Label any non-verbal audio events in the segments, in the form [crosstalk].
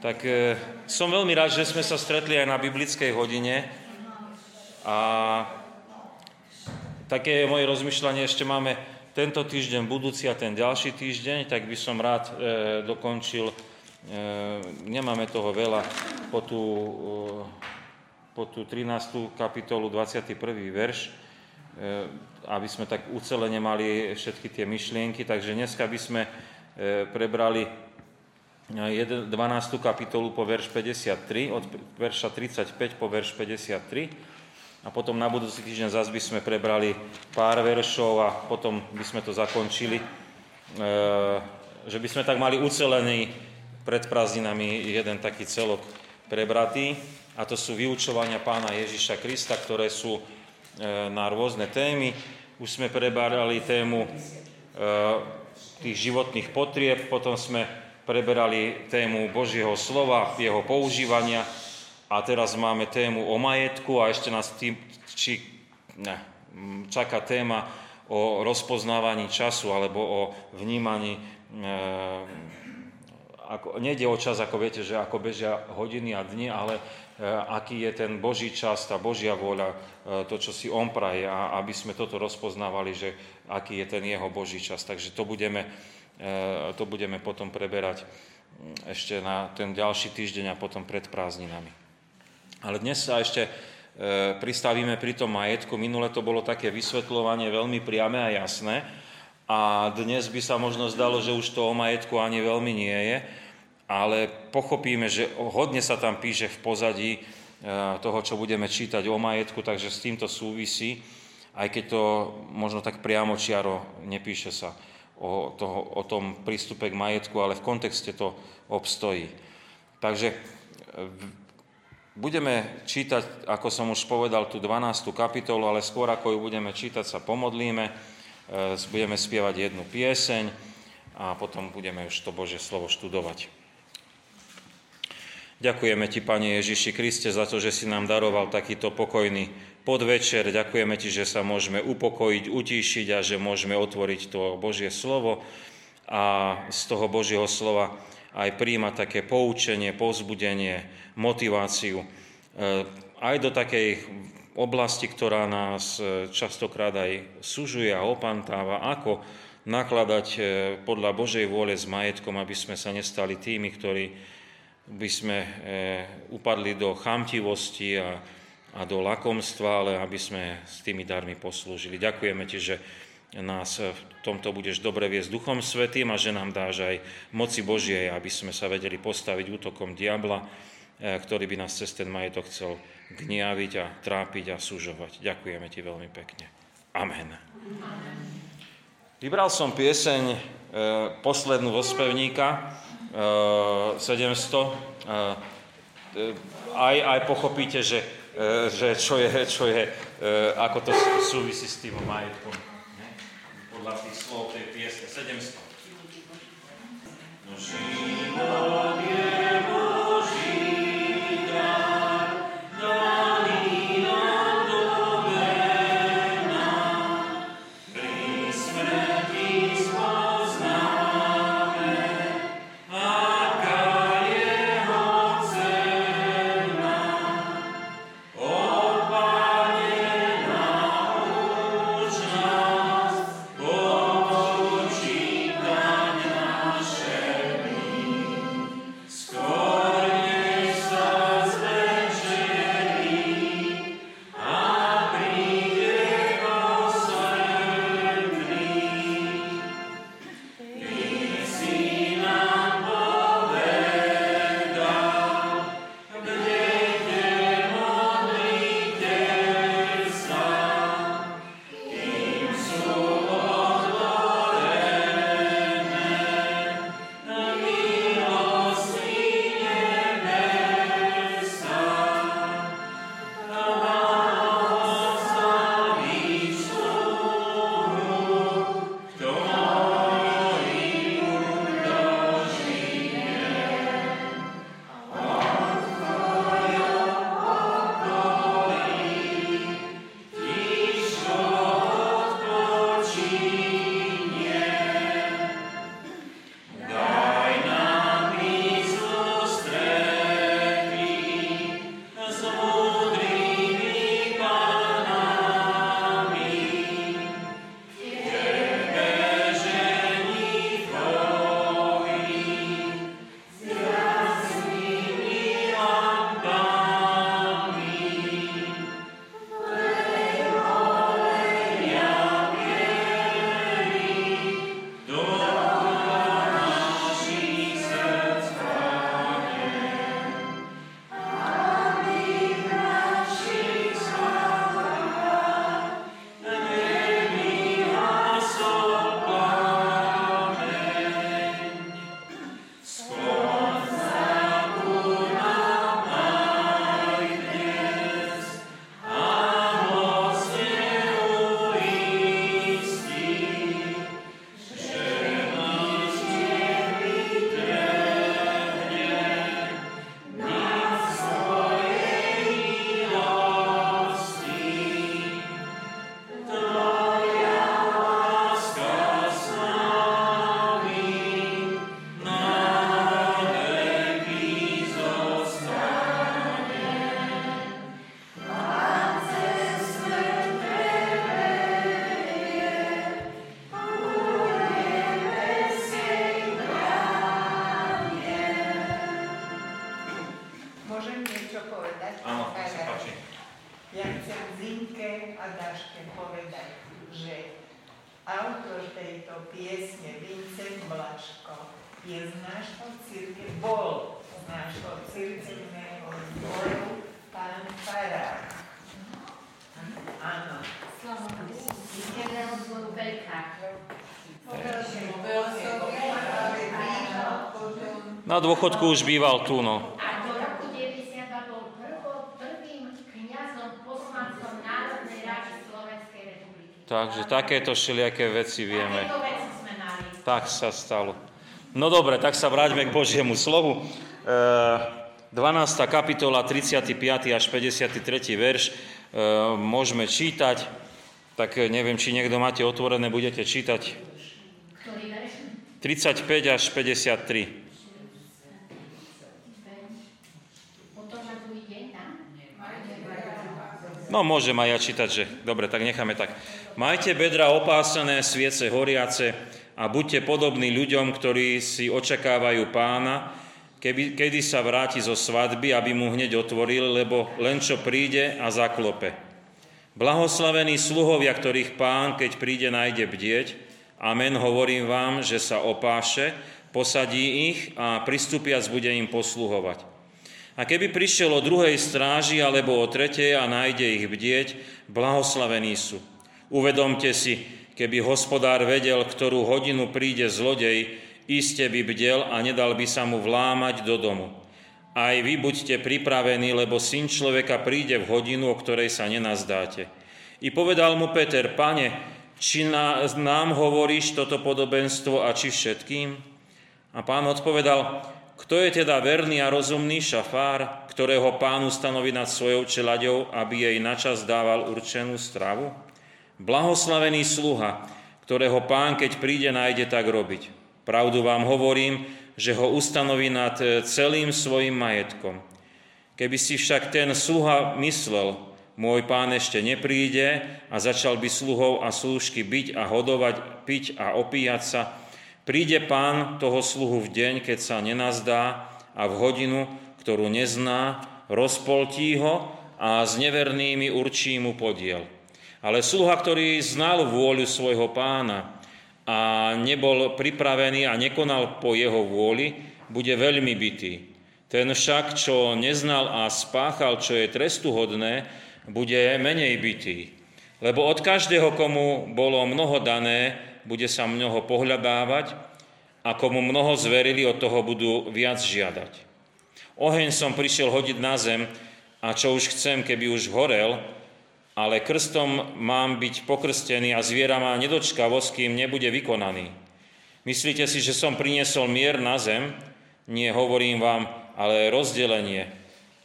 Tak e, som veľmi rád, že sme sa stretli aj na biblickej hodine. A také je moje rozmýšľanie, ešte máme tento týždeň, budúci a ten ďalší týždeň, tak by som rád e, dokončil, e, nemáme toho veľa, po tú, e, po tú 13. kapitolu, 21. verš, e, aby sme tak ucelene mali všetky tie myšlienky. Takže dneska by sme e, prebrali 12. kapitolu po verš 53, od verša 35 po verš 53. A potom na budúci týždeň zase by sme prebrali pár veršov a potom by sme to zakončili. E, že by sme tak mali ucelený pred prázdninami jeden taký celok prebratý. A to sú vyučovania pána Ježiša Krista, ktoré sú e, na rôzne témy. Už sme prebrali tému e, tých životných potrieb, potom sme preberali tému Božieho slova, jeho používania a teraz máme tému o majetku a ešte nás tým, či, ne, čaká téma o rozpoznávaní času alebo o vnímaní e, ako, nejde o čas, ako viete, že ako bežia hodiny a dni, ale e, aký je ten Boží čas, tá Božia vôľa, e, to, čo si On praje, a aby sme toto rozpoznávali, že aký je ten Jeho Boží čas. Takže to budeme to budeme potom preberať mm, ešte na ten ďalší týždeň a potom pred prázdninami. Ale dnes sa ešte e, pristavíme pri tom majetku. Minule to bolo také vysvetľovanie veľmi priame a jasné. A dnes by sa možno zdalo, že už to o majetku ani veľmi nie je, ale pochopíme, že hodne sa tam píše v pozadí e, toho, čo budeme čítať o majetku, takže s týmto súvisí, aj keď to možno tak priamo čiaro nepíše sa o, toho, o tom prístupe k majetku, ale v kontexte to obstojí. Takže e, budeme čítať, ako som už povedal, tú 12. kapitolu, ale skôr ako ju budeme čítať, sa pomodlíme, e, budeme spievať jednu pieseň a potom budeme už to Božie slovo študovať. Ďakujeme Ti, Pane Ježiši Kriste, za to, že si nám daroval takýto pokojný podvečer. Ďakujeme Ti, že sa môžeme upokojiť, utíšiť a že môžeme otvoriť to Božie slovo a z toho Božieho slova aj príjmať také poučenie, povzbudenie, motiváciu. E, aj do takej oblasti, ktorá nás e, častokrát aj sužuje a opantáva, ako nakladať e, podľa Božej vôle s majetkom, aby sme sa nestali tými, ktorí by sme upadli do chamtivosti a, a do lakomstva, ale aby sme s tými darmi poslúžili. Ďakujeme Ti, že nás v tomto budeš dobre viesť Duchom Svetým a že nám dáš aj moci Božie, aby sme sa vedeli postaviť útokom diabla, e, ktorý by nás cez ten majetok chcel gniaviť a trápiť a sužovať. Ďakujeme Ti veľmi pekne. Amen. Vybral som pieseň e, poslednú vo spevníka, 700, aj, aj pochopíte, že, e, že čo je, čo je, e, ako to súvisí s tým majetkom. Podľa tých slov tej piesne 700. No, život Na dôchodku už býval tu, no. A do roku 92 bol prvo, prvým kniazom poslancom Národnej rady Slovenskej republiky. Takže takéto všelijaké veci vieme. Takéto veci sme mali. Tak sa stalo. No dobre, tak sa vráťme k Božiemu slovu. E, 12. kapitola, 35. až 53. verš e, môžeme čítať. Tak e, neviem, či niekto máte otvorené, budete čítať. Ktorý verš? 35 až 53. Potom na druhý deň tam? No, môžem aj ja čítať, že... Dobre, tak necháme tak. Majte bedra opásané, sviece horiace a buďte podobní ľuďom, ktorí si očakávajú pána, keby, kedy sa vráti zo svadby, aby mu hneď otvoril, lebo len čo príde a zaklope. Blahoslavení sluhovia, ktorých pán, keď príde, nájde bdieť. Amen, hovorím vám, že sa opáše, posadí ich a pristúpiac bude im posluhovať. A keby prišiel o druhej stráži alebo o tretej a nájde ich bdieť, blahoslavení sú. Uvedomte si, keby hospodár vedel, ktorú hodinu príde zlodej, iste by bdel a nedal by sa mu vlámať do domu. Aj vy buďte pripravení, lebo syn človeka príde v hodinu, o ktorej sa nenazdáte. I povedal mu Peter, pane, či nám hovoríš toto podobenstvo a či všetkým? A pán odpovedal, kto je teda verný a rozumný šafár, ktorého pán ustanoví nad svojou čelaďou, aby jej načas dával určenú stravu? Blahoslavený sluha, ktorého pán, keď príde, nájde tak robiť. Pravdu vám hovorím, že ho ustanoví nad celým svojim majetkom. Keby si však ten sluha myslel, môj pán ešte nepríde a začal by sluhov a slúžky byť a hodovať, piť a opíjať sa, príde pán toho sluhu v deň, keď sa nenazdá a v hodinu, ktorú nezná, rozpoltí ho a s nevernými určí mu podiel. Ale sluha, ktorý znal vôľu svojho pána a nebol pripravený a nekonal po jeho vôli, bude veľmi bitý. Ten však, čo neznal a spáchal, čo je trestuhodné, bude menej bitý. Lebo od každého, komu bolo mnoho dané, bude sa mnoho pohľadávať a komu mnoho zverili, od toho budú viac žiadať. Oheň som prišiel hodiť na zem a čo už chcem, keby už horel, ale krstom mám byť pokrstený a zviera má nedočkavosť, kým nebude vykonaný. Myslíte si, že som priniesol mier na zem? Nie, hovorím vám, ale rozdelenie.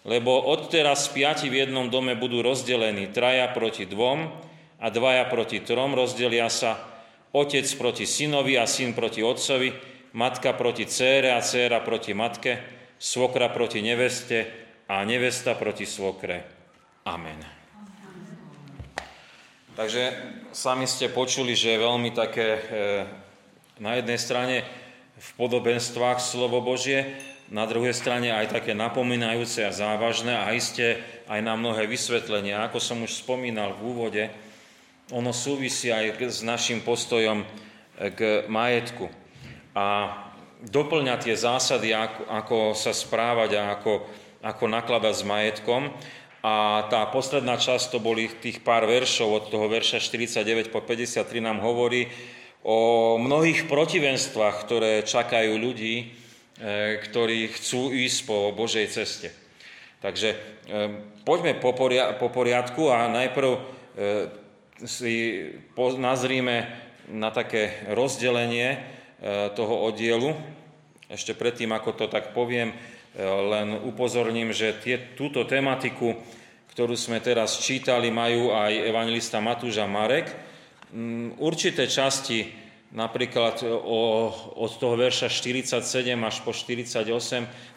Lebo odteraz piati v jednom dome budú rozdelení, traja proti dvom a dvaja proti trom, rozdelia sa otec proti synovi a syn proti otcovi, matka proti cére a céra proti matke, svokra proti neveste a nevesta proti svokre. Amen. Takže sami ste počuli, že je veľmi také e, na jednej strane v podobenstvách slovo Božie, na druhej strane aj také napomínajúce a závažné a iste aj na mnohé vysvetlenia. Ako som už spomínal v úvode, ono súvisí aj s našim postojom e, k majetku. A doplňa tie zásady, ako, ako sa správať a ako, ako nakladať s majetkom. A tá posledná časť, to boli tých pár veršov, od toho verša 49 po 53 nám hovorí o mnohých protivenstvách, ktoré čakajú ľudí, e, ktorí chcú ísť po Božej ceste. Takže e, poďme po poriadku a najprv si nazrime na také rozdelenie toho oddielu. Ešte predtým, ako to tak poviem, len upozorním, že tie, túto tematiku, ktorú sme teraz čítali, majú aj evangelista Matúš a Marek. Mm, určité časti, napríklad o, od toho verša 47 až po 48,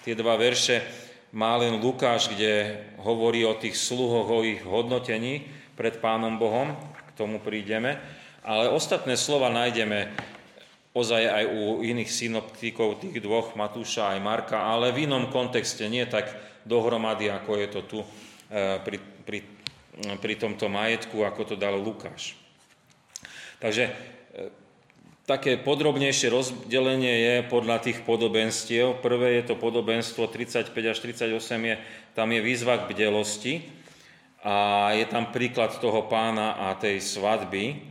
tie dva verše má len Lukáš, kde hovorí o tých sluhoch, o ich hodnotení pred Pánom Bohom, k tomu prídeme, ale ostatné slova nájdeme ozaj aj u iných synoptikov, tých dvoch, Matúša aj Marka, ale v inom kontexte, nie tak dohromady, ako je to tu e, pri, pri pri tomto majetku, ako to dal Lukáš. Takže také podrobnejšie rozdelenie je podľa tých podobenstiev. Prvé je to podobenstvo 35 až 38, je, tam je výzva k bdelosti a je tam príklad toho pána a tej svadby.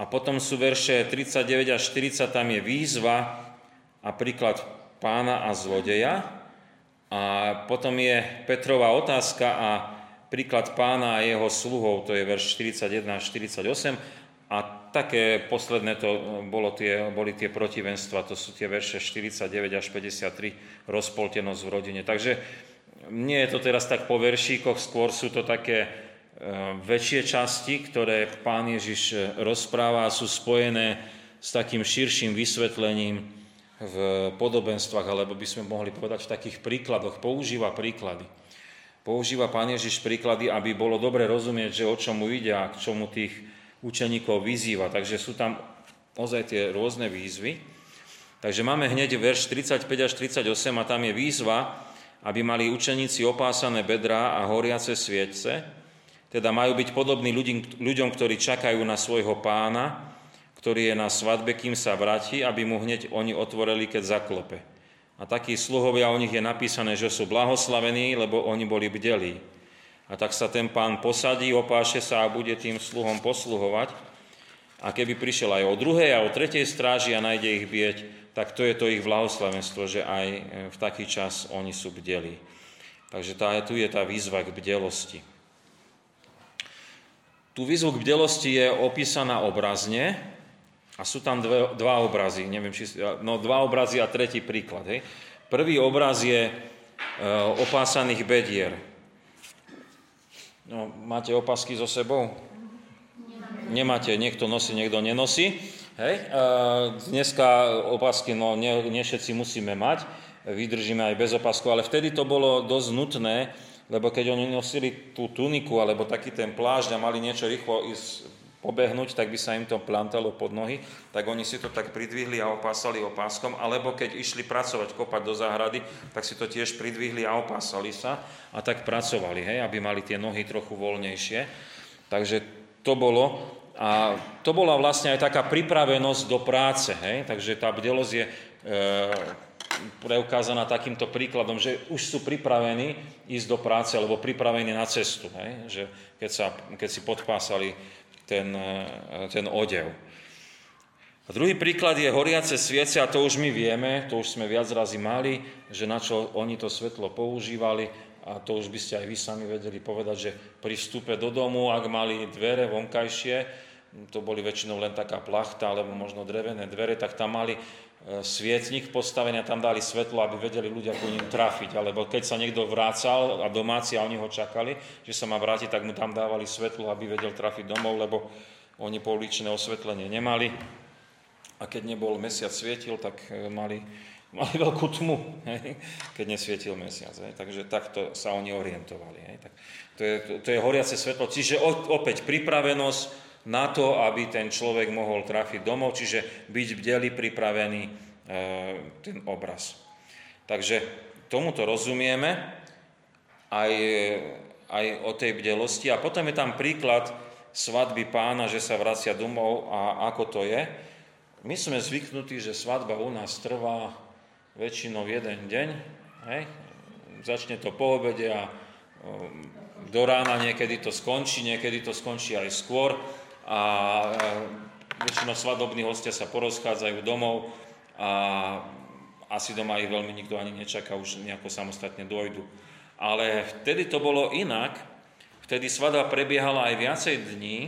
A potom sú verše 39 až 40, tam je výzva a príklad pána a zlodeja. A potom je Petrová otázka a príklad pána a jeho sluhov, to je verš 41 až 48. A také posledné to bolo tie, boli tie protivenstva, to sú tie verše 49 až 53, rozpoltenosť v rodine. Takže nie je to teraz tak po veršíkoch, skôr sú to také E, väčšie časti, ktoré pán Ježiš rozpráva, sú spojené s takým širším vysvetlením v podobenstvách, alebo by sme mohli povedať v takých príkladoch. Používa príklady. Používa pán Ježiš príklady, aby bolo dobre rozumieť, že o čomu ide a k čomu tých učeníkov vyzýva. Takže sú tam ozaj tie rôzne výzvy. Takže máme hneď verš 35 až 38 a tam je výzva, aby mali učeníci opásané bedrá a horiace svietce, teda majú byť podobní ľuďom, ľuďom, ktorí čakajú na svojho pána, ktorý je na svadbe, kým sa vráti, aby mu hneď oni otvorili, keď zaklope. A takí sluhovia o nich je napísané, že sú blahoslavení, lebo oni boli bdelí. A tak sa ten pán posadí, opáše sa a bude tým sluhom posluhovať. A keby prišiel aj o druhej a o tretej stráži a nájde ich bieť, tak to je to ich blahoslavenstvo, že aj v taký čas oni sú bdelí. Takže tá, tu je tá výzva k bdelosti. Tu výzvu k bdelosti je opísaná obrazne a sú tam dve, dva obrazy, neviem, či, no dva obrazy a tretí príklad. Hej. Prvý obraz je e, opásaných bedier. No, máte opasky so sebou? Nemáte, niekto nosí, niekto nenosí. Hej. Dneska opasky, no nie, nie všetci musíme mať, vydržíme aj bez opasku, ale vtedy to bolo dosť nutné, lebo keď oni nosili tú tuniku alebo taký ten plášť a mali niečo rýchlo ísť pobehnúť, tak by sa im to plantalo pod nohy, tak oni si to tak pridvihli a opásali opáskom, alebo keď išli pracovať, kopať do záhrady, tak si to tiež pridvihli a opásali sa a tak pracovali, hej, aby mali tie nohy trochu voľnejšie. Takže to bolo a to bola vlastne aj taká pripravenosť do práce, hej, takže tá bdelosť je e, preukázaná takýmto príkladom, že už sú pripravení ísť do práce alebo pripravení na cestu, hej? že keď, sa, keď si podpásali ten, eh, ten odev. A druhý príklad je horiace sviece a to už my vieme, to už sme viac razy mali, že na čo oni to svetlo používali a to už by ste aj vy sami vedeli povedať, že pri vstupe do domu, ak mali dvere vonkajšie, to boli väčšinou len taká plachta alebo možno drevené dvere, tak tam mali E, svietnik postavený a tam dali svetlo, aby vedeli ľudia po ním trafiť. Alebo keď sa niekto vrácal a domáci a oni ho čakali, že sa má vrátiť, tak mu tam dávali svetlo, aby vedel trafiť domov, lebo oni pouličné osvetlenie nemali. A keď nebol mesiac svietil, tak e, mali, mali [laughs] veľkú tmu, hej, keď nesvietil mesiac. Hej. Takže takto sa oni orientovali. Hej. Tak to, je, to, to je horiace svetlo. Čiže opäť pripravenosť, na to, aby ten človek mohol trafiť domov, čiže byť bdeli pripravený e, ten obraz. Takže tomuto rozumieme aj, aj o tej bdelosti. A potom je tam príklad svadby pána, že sa vracia domov a ako to je. My sme zvyknutí, že svadba u nás trvá väčšinou jeden deň. Hej? Začne to po obede a do rána niekedy to skončí, niekedy to skončí aj skôr a väčšinou svadobní hostia sa porozchádzajú domov a asi doma ich veľmi nikto ani nečaká, už nejako samostatne dojdu. Ale vtedy to bolo inak, vtedy svadba prebiehala aj viacej dní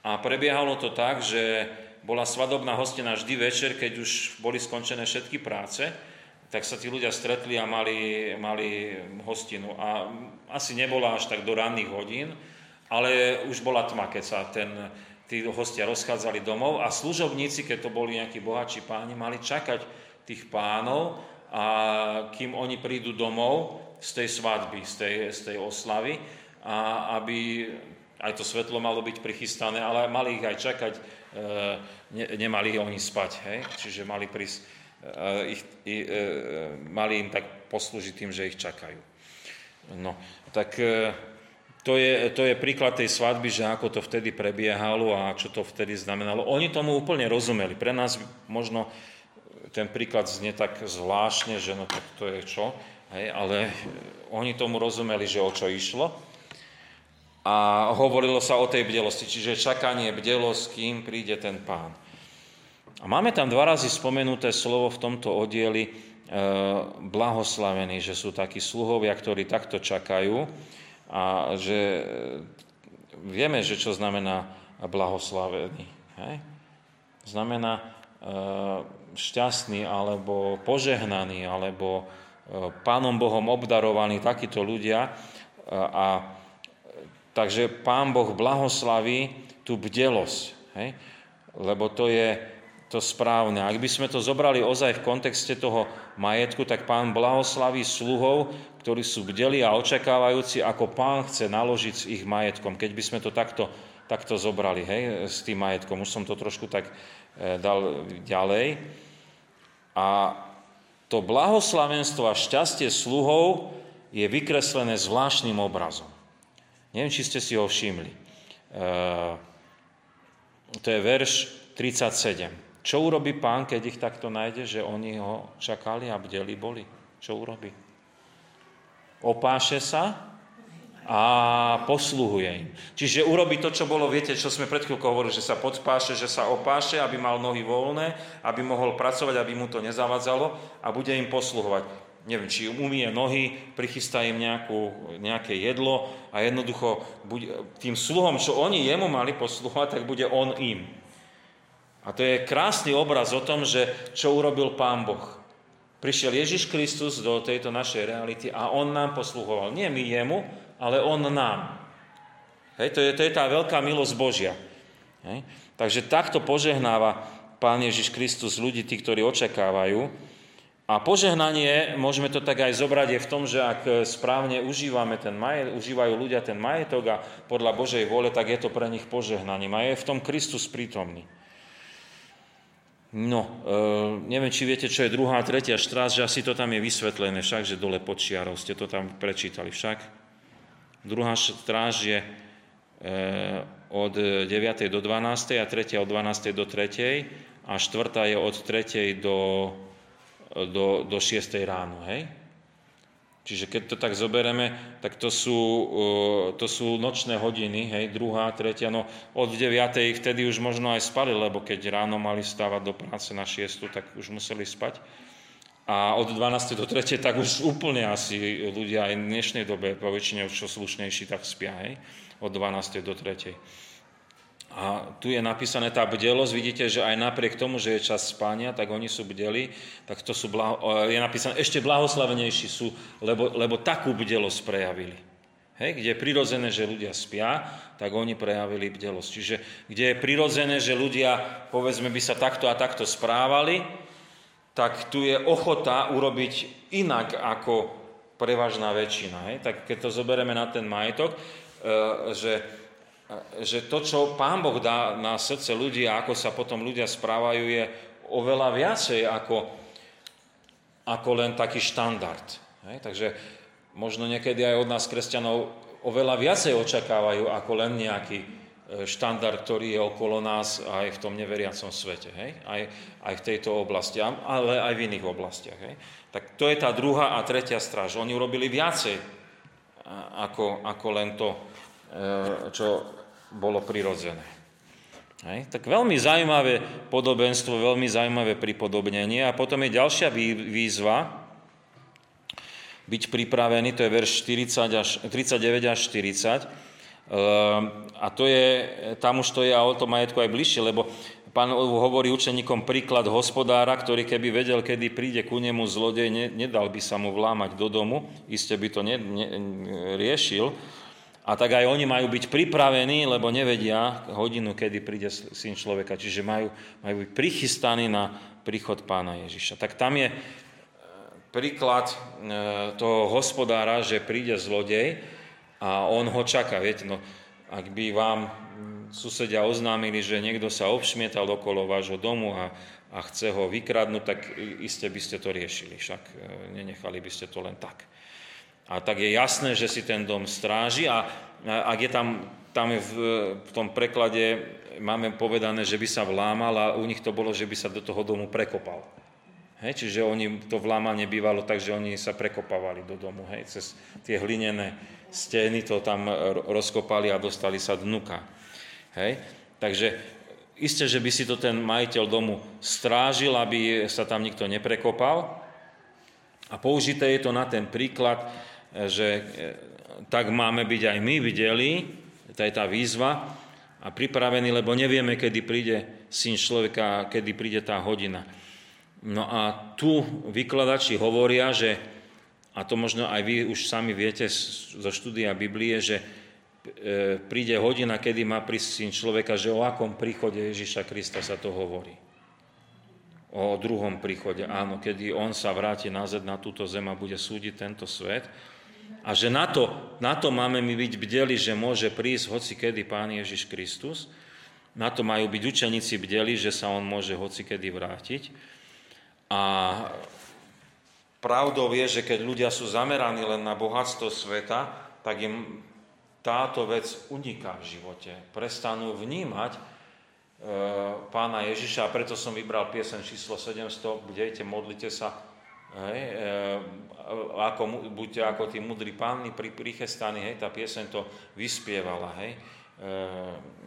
a prebiehalo to tak, že bola svadobná hostina vždy večer, keď už boli skončené všetky práce, tak sa tí ľudia stretli a mali, mali hostinu. A asi nebola až tak do ranných hodín, ale už bola tma, keď sa ten, tí hostia rozchádzali domov a služobníci, keď to boli nejakí bohatší páni, mali čakať tých pánov, a kým oni prídu domov z tej svadby, z tej, z tej oslavy, a aby aj to svetlo malo byť prichystané, ale mali ich aj čakať, e, ne, nemali oni spať, hej? čiže mali, prísť, e, ich, i, e, mali im tak poslúžiť tým, že ich čakajú. No, tak To je, to je príklad tej svadby, že ako to vtedy prebiehalo a čo to vtedy znamenalo. Oni tomu úplne rozumeli. Pre nás možno ten príklad znie tak zvláštne, že no tak to je čo, hej, ale oni tomu rozumeli, že o čo išlo. A hovorilo sa o tej bdelosti, čiže čakanie bdelosť, kým príde ten pán. A máme tam dva razy spomenuté slovo v tomto oddieli e, blahoslavení, že sú takí sluhovia, ktorí takto čakajú a že e, vieme, že čo znamená blahoslavený. Hej? Znamená e, šťastný alebo požehnaný alebo e, Pánom Bohom obdarovaní takíto ľudia. A, takže Pán Boh blahoslaví tú bdelosť, hej? lebo to je to správne. Ak by sme to zobrali ozaj v kontexte toho majetku, tak pán blahoslaví sluhov, ktorí sú bdeli a očakávajúci, ako pán chce naložiť s ich majetkom. Keď by sme to takto, takto zobrali, hej, s tým majetkom. Už som to trošku tak e, dal ďalej. A to blahoslavenstvo a šťastie sluhov je vykreslené zvláštnym obrazom. Neviem, či ste si ho všimli. E, to je verš 37. Čo urobí pán, keď ich takto nájde, že oni ho čakali a bdeli boli? Čo urobí? Opáše sa a posluhuje im. Čiže urobí to, čo bolo, viete, čo sme pred chvíľkou hovorili, že sa podpáše, že sa opáše, aby mal nohy voľné, aby mohol pracovať, aby mu to nezavadzalo a bude im posluhovať. Neviem, či umie nohy, prichystá im nejakú, nejaké jedlo a jednoducho bude, tým sluhom, čo oni jemu mali posluhovať, tak bude on im. A to je krásny obraz o tom, že čo urobil Pán Boh. Prišiel Ježiš Kristus do tejto našej reality a On nám posluhoval. Nie my jemu, ale On nám. Hej, to, je, to je tá veľká milosť Božia. Hej. Takže takto požehnáva Pán Ježiš Kristus ľudí, tí, ktorí očakávajú. A požehnanie, môžeme to tak aj zobrať, je v tom, že ak správne užívame ten majet, užívajú ľudia ten majetok a podľa Božej vôle, tak je to pre nich požehnaním. A je v tom Kristus prítomný. No, e, neviem, či viete, čo je druhá tretia štráž, že asi to tam je vysvetlené však, že dole pod čiarou ste to tam prečítali však. Druhá štráž je e, od 9. do 12. a tretia od 12. do 3. a štvrtá je od 3. do, do, do 6. ráno, hej? Čiže keď to tak zoberieme, tak to sú, to sú nočné hodiny, hej, druhá, tretia, no od 9. vtedy už možno aj spali, lebo keď ráno mali stávať do práce na 6, tak už museli spať. A od 12. do 3. tak už úplne asi ľudia aj v dnešnej dobe, po väčšine čo slušnejší, tak spia, hej, od 12. do 3. A tu je napísané tá bdelosť, vidíte, že aj napriek tomu, že je čas spania, tak oni sú bdeli, tak to sú, blaho, je napísané, ešte blahoslavenejší sú, lebo, lebo takú bdelosť prejavili. Hej, kde je prirodzené, že ľudia spia, tak oni prejavili bdelosť. Čiže kde je prirodzené, že ľudia, povedzme, by sa takto a takto správali, tak tu je ochota urobiť inak ako prevažná väčšina. Hej? Tak keď to zoberieme na ten majetok, e, že že to, čo Pán Boh dá na srdce ľudí a ako sa potom ľudia správajú, je oveľa viacej ako, ako len taký štandard. Hej? Takže možno niekedy aj od nás kresťanov oveľa viacej očakávajú ako len nejaký e, štandard, ktorý je okolo nás aj v tom neveriacom svete. Hej? Aj, aj v tejto oblasti, ale aj v iných oblastiach. Hej? Tak to je tá druhá a tretia stráž. Oni urobili viacej ako, ako len to, e, čo bolo prirodzené. Hej. Tak veľmi zaujímavé podobenstvo, veľmi zaujímavé pripodobnenie. A potom je ďalšia výzva, byť pripravený, to je verš 40 až, 39 až 40. Ehm, a to je, tam už to je a o to majetku aj bližšie, lebo pán hovorí učeníkom príklad hospodára, ktorý keby vedel, kedy príde ku nemu zlodej, ne, nedal by sa mu vlámať do domu, iste by to ne, ne, riešil, a tak aj oni majú byť pripravení, lebo nevedia hodinu, kedy príde syn človeka. Čiže majú, majú byť prichystaní na príchod pána Ježiša. Tak tam je e, príklad e, toho hospodára, že príde zlodej a on ho čaká. Viete, no, ak by vám susedia oznámili, že niekto sa obšmietal okolo vášho domu a, a chce ho vykradnúť, tak iste by ste to riešili. Však e, nenechali by ste to len tak. A tak je jasné, že si ten dom stráži a ak je tam, tam je v, v tom preklade máme povedané, že by sa vlámal a u nich to bolo, že by sa do toho domu prekopal. Hej, čiže oni, to vlámanie bývalo tak, že oni sa prekopávali do domu. Hej, cez tie hlinené steny to tam rozkopali a dostali sa dnuka. Hej, takže isté, že by si to ten majiteľ domu strážil, aby sa tam nikto neprekopal. A použité je to na ten príklad, že e, tak máme byť aj my videli, to je tá výzva, a pripravení, lebo nevieme, kedy príde syn človeka, kedy príde tá hodina. No a tu vykladači hovoria, že, a to možno aj vy už sami viete zo štúdia Biblie, že e, príde hodina, kedy má prísť syn človeka, že o akom príchode Ježiša Krista sa to hovorí. O druhom príchode, áno, kedy on sa vráti nazad na túto zem a bude súdiť tento svet. A že na to, na to máme my byť bdeli, že môže prísť hoci kedy Pán Ježiš Kristus. Na to majú byť učeníci bdeli, že sa on môže hoci kedy vrátiť. A pravdou je, že keď ľudia sú zameraní len na bohatstvo sveta, tak im táto vec uniká v živote. Prestanú vnímať e, pána Ježiša a preto som vybral piesen číslo 700, bdejte, modlite sa, hej, e, ako, buďte ako tí mudrí pánni pri prichestaní, hej, tá piesen to vyspievala, hej, e,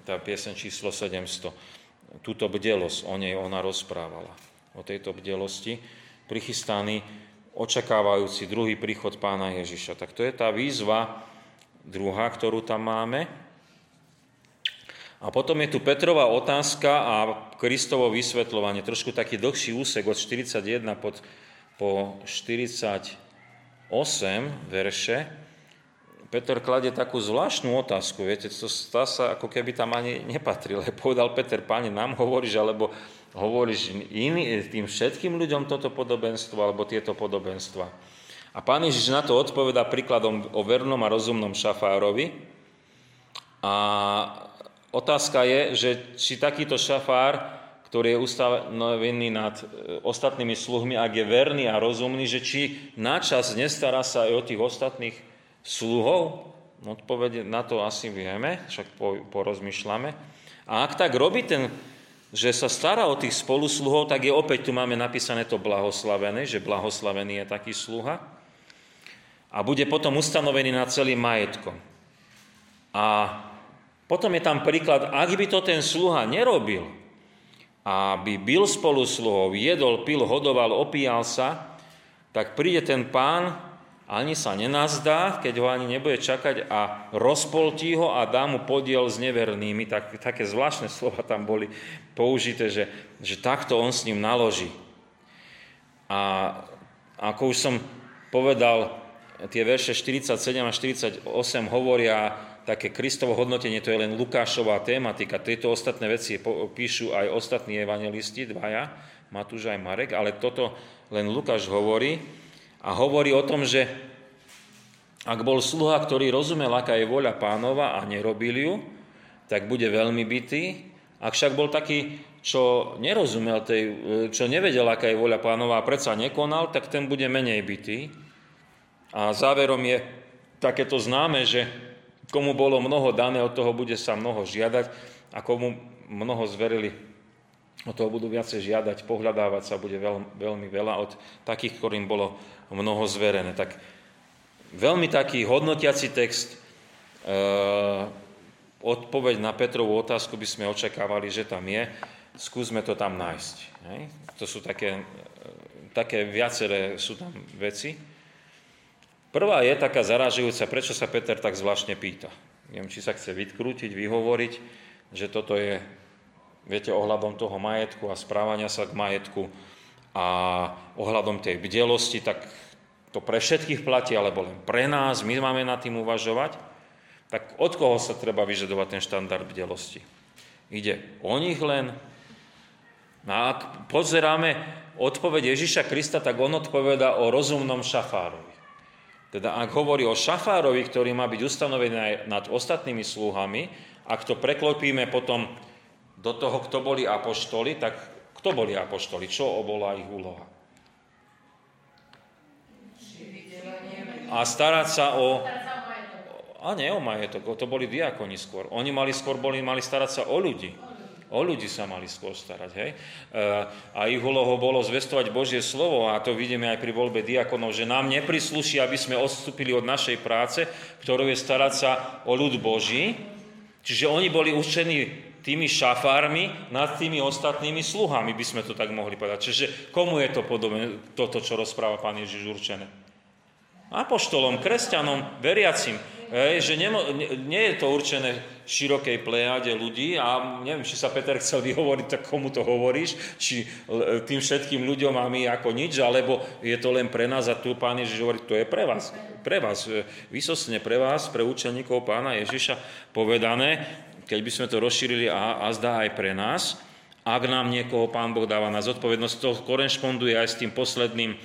tá piesen číslo 700. Túto bdelosť, o nej ona rozprávala o tejto bdelosti, prichystaný, očakávajúci druhý príchod pána Ježiša. Tak to je tá výzva druhá, ktorú tam máme. A potom je tu Petrova otázka a Kristovo vysvetľovanie. Trošku taký dlhší úsek od 41 pod, po 48 verše. Peter kladie takú zvláštnu otázku, viete, to stá sa, ako keby tam ani nepatril. [laughs] Povedal Peter, páne, nám hovoríš, alebo hovoríš iný, tým všetkým ľuďom toto podobenstvo alebo tieto podobenstva. A pán Ježiš na to odpoveda príkladom o vernom a rozumnom šafárovi. A otázka je, že či takýto šafár, ktorý je ustanovený nad e, ostatnými sluhmi, ak je verný a rozumný, že či načas nestará sa aj o tých ostatných sluhov? Odpovede na to asi vieme, však porozmýšľame. A ak tak robí ten že sa stará o tých spolusluhov, tak je opäť tu máme napísané to blahoslavené, že blahoslavený je taký sluha. A bude potom ustanovený nad celým majetkom. A potom je tam príklad, ak by to ten sluha nerobil, aby byl spolu sluhov, jedol, pil, hodoval, opíjal sa, tak príde ten pán ani sa nenazdá, keď ho ani nebude čakať a rozpoltí ho a dá mu podiel s nevernými. Tak, také zvláštne slova tam boli použité, že, že takto on s ním naloží. A ako už som povedal, tie verše 47 a 48 hovoria také Kristovo hodnotenie, to je len Lukášová tematika. Tieto ostatné veci píšu aj ostatní evangelisti, dvaja, Matúš aj Marek, ale toto len Lukáš hovorí a hovorí o tom, že ak bol sluha, ktorý rozumel, aká je voľa pánova a nerobil ju, tak bude veľmi bitý. Ak však bol taký, čo nerozumel tej, čo nevedel, aká je voľa pánova a predsa nekonal, tak ten bude menej bitý. A záverom je takéto známe, že komu bolo mnoho dané, od toho bude sa mnoho žiadať a komu mnoho zverili, od toho budú viacej žiadať, pohľadávať sa bude veľ, veľmi veľa od takých, ktorým bolo mnoho zverené. Tak veľmi taký hodnotiaci text, e, odpoveď na Petrovú otázku by sme očakávali, že tam je. Skúsme to tam nájsť. Hej? To sú také, e, také viaceré sú tam veci. Prvá je taká zaražujúca, prečo sa Peter tak zvláštne pýta. Neviem, či sa chce vykrútiť, vyhovoriť, že toto je, viete, ohľadom toho majetku a správania sa k majetku, a ohľadom tej bdelosti, tak to pre všetkých platí, alebo len pre nás, my máme nad tým uvažovať, tak od koho sa treba vyžadovať ten štandard bdelosti? Ide o nich len. No a ak pozeráme odpoveď Ježiša Krista, tak on odpoveda o rozumnom šafárovi. Teda ak hovorí o šafárovi, ktorý má byť ustanovený aj nad ostatnými sluhami, ak to preklopíme potom do toho, kto boli apoštoli, tak kto boli apoštoli? Čo bola ich úloha? a starať sa o... A nie o majetok, to boli diakoni skôr. Oni mali skôr boli, mali starať sa o ľudí. O ľudí sa mali skôr starať, hej? E, A ich úlohou bolo zvestovať Božie slovo a to vidíme aj pri voľbe diakonov, že nám neprisluší, aby sme odstúpili od našej práce, ktorou je starať sa o ľud Boží. Čiže oni boli učení tými šafármi nad tými ostatnými sluhami, by sme to tak mohli povedať. Čiže komu je to podobné, toto, čo rozpráva pán Ježiš určené? Apoštolom, kresťanom, veriacim. Hej, že nemo, nie, nie je to určené širokej plejade ľudí a neviem, či sa Peter chcel vyhovoriť, tak komu to hovoríš, či tým všetkým ľuďom a my ako nič, alebo je to len pre nás a tu pán Ježiš hovorí, to je pre vás, pre vás, e, vysosne pre vás, pre učeníkov pána Ježiša povedané, keď by sme to rozšírili a, a zdá aj pre nás, ak nám niekoho pán Boh dáva na zodpovednosť, to korešponduje aj s tým posledným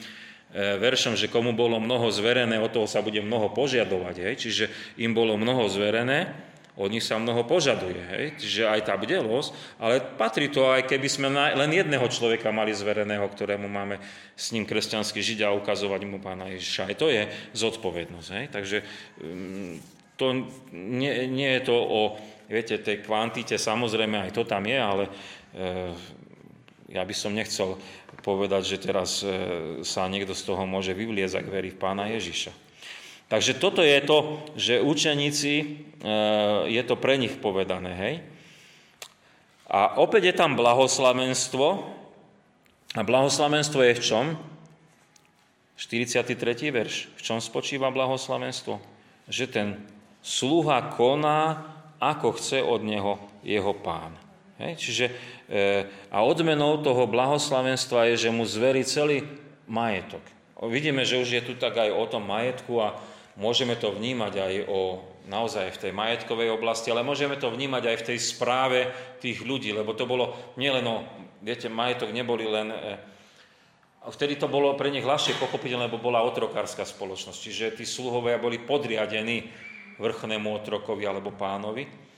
veršom, že komu bolo mnoho zverené, o toho sa bude mnoho požiadovať. Hej? Čiže im bolo mnoho zverené, od nich sa mnoho požaduje. Hej? Čiže aj tá bdelosť, ale patrí to aj keby sme len jedného človeka mali zvereného, ktorému máme s ním kresťansky žiť a ukazovať mu pána Ježiša. Aj to je zodpovednosť. Hej? Takže mm, to nie, nie je to o viete, tej kvantite, samozrejme aj to tam je, ale e, ja by som nechcel povedať, že teraz e, sa niekto z toho môže vyvliezať k verí v pána Ježiša. Takže toto je to, že učeníci, e, je to pre nich povedané, hej. A opäť je tam blahoslavenstvo. A blahoslavenstvo je v čom? 43. verš. V čom spočíva blahoslavenstvo? Že ten sluha koná, ako chce od neho jeho pán. Hej? Čiže e, a odmenou toho blahoslavenstva je, že mu zverí celý majetok. Vidíme, že už je tu tak aj o tom majetku a môžeme to vnímať aj o naozaj v tej majetkovej oblasti, ale môžeme to vnímať aj v tej správe tých ľudí, lebo to bolo nielen o, viete, majetok neboli len... E, vtedy to bolo pre nich ľahšie pochopiteľné, lebo bola otrokárska spoločnosť, čiže tí sluhovia boli podriadení vrchnému otrokovi alebo pánovi.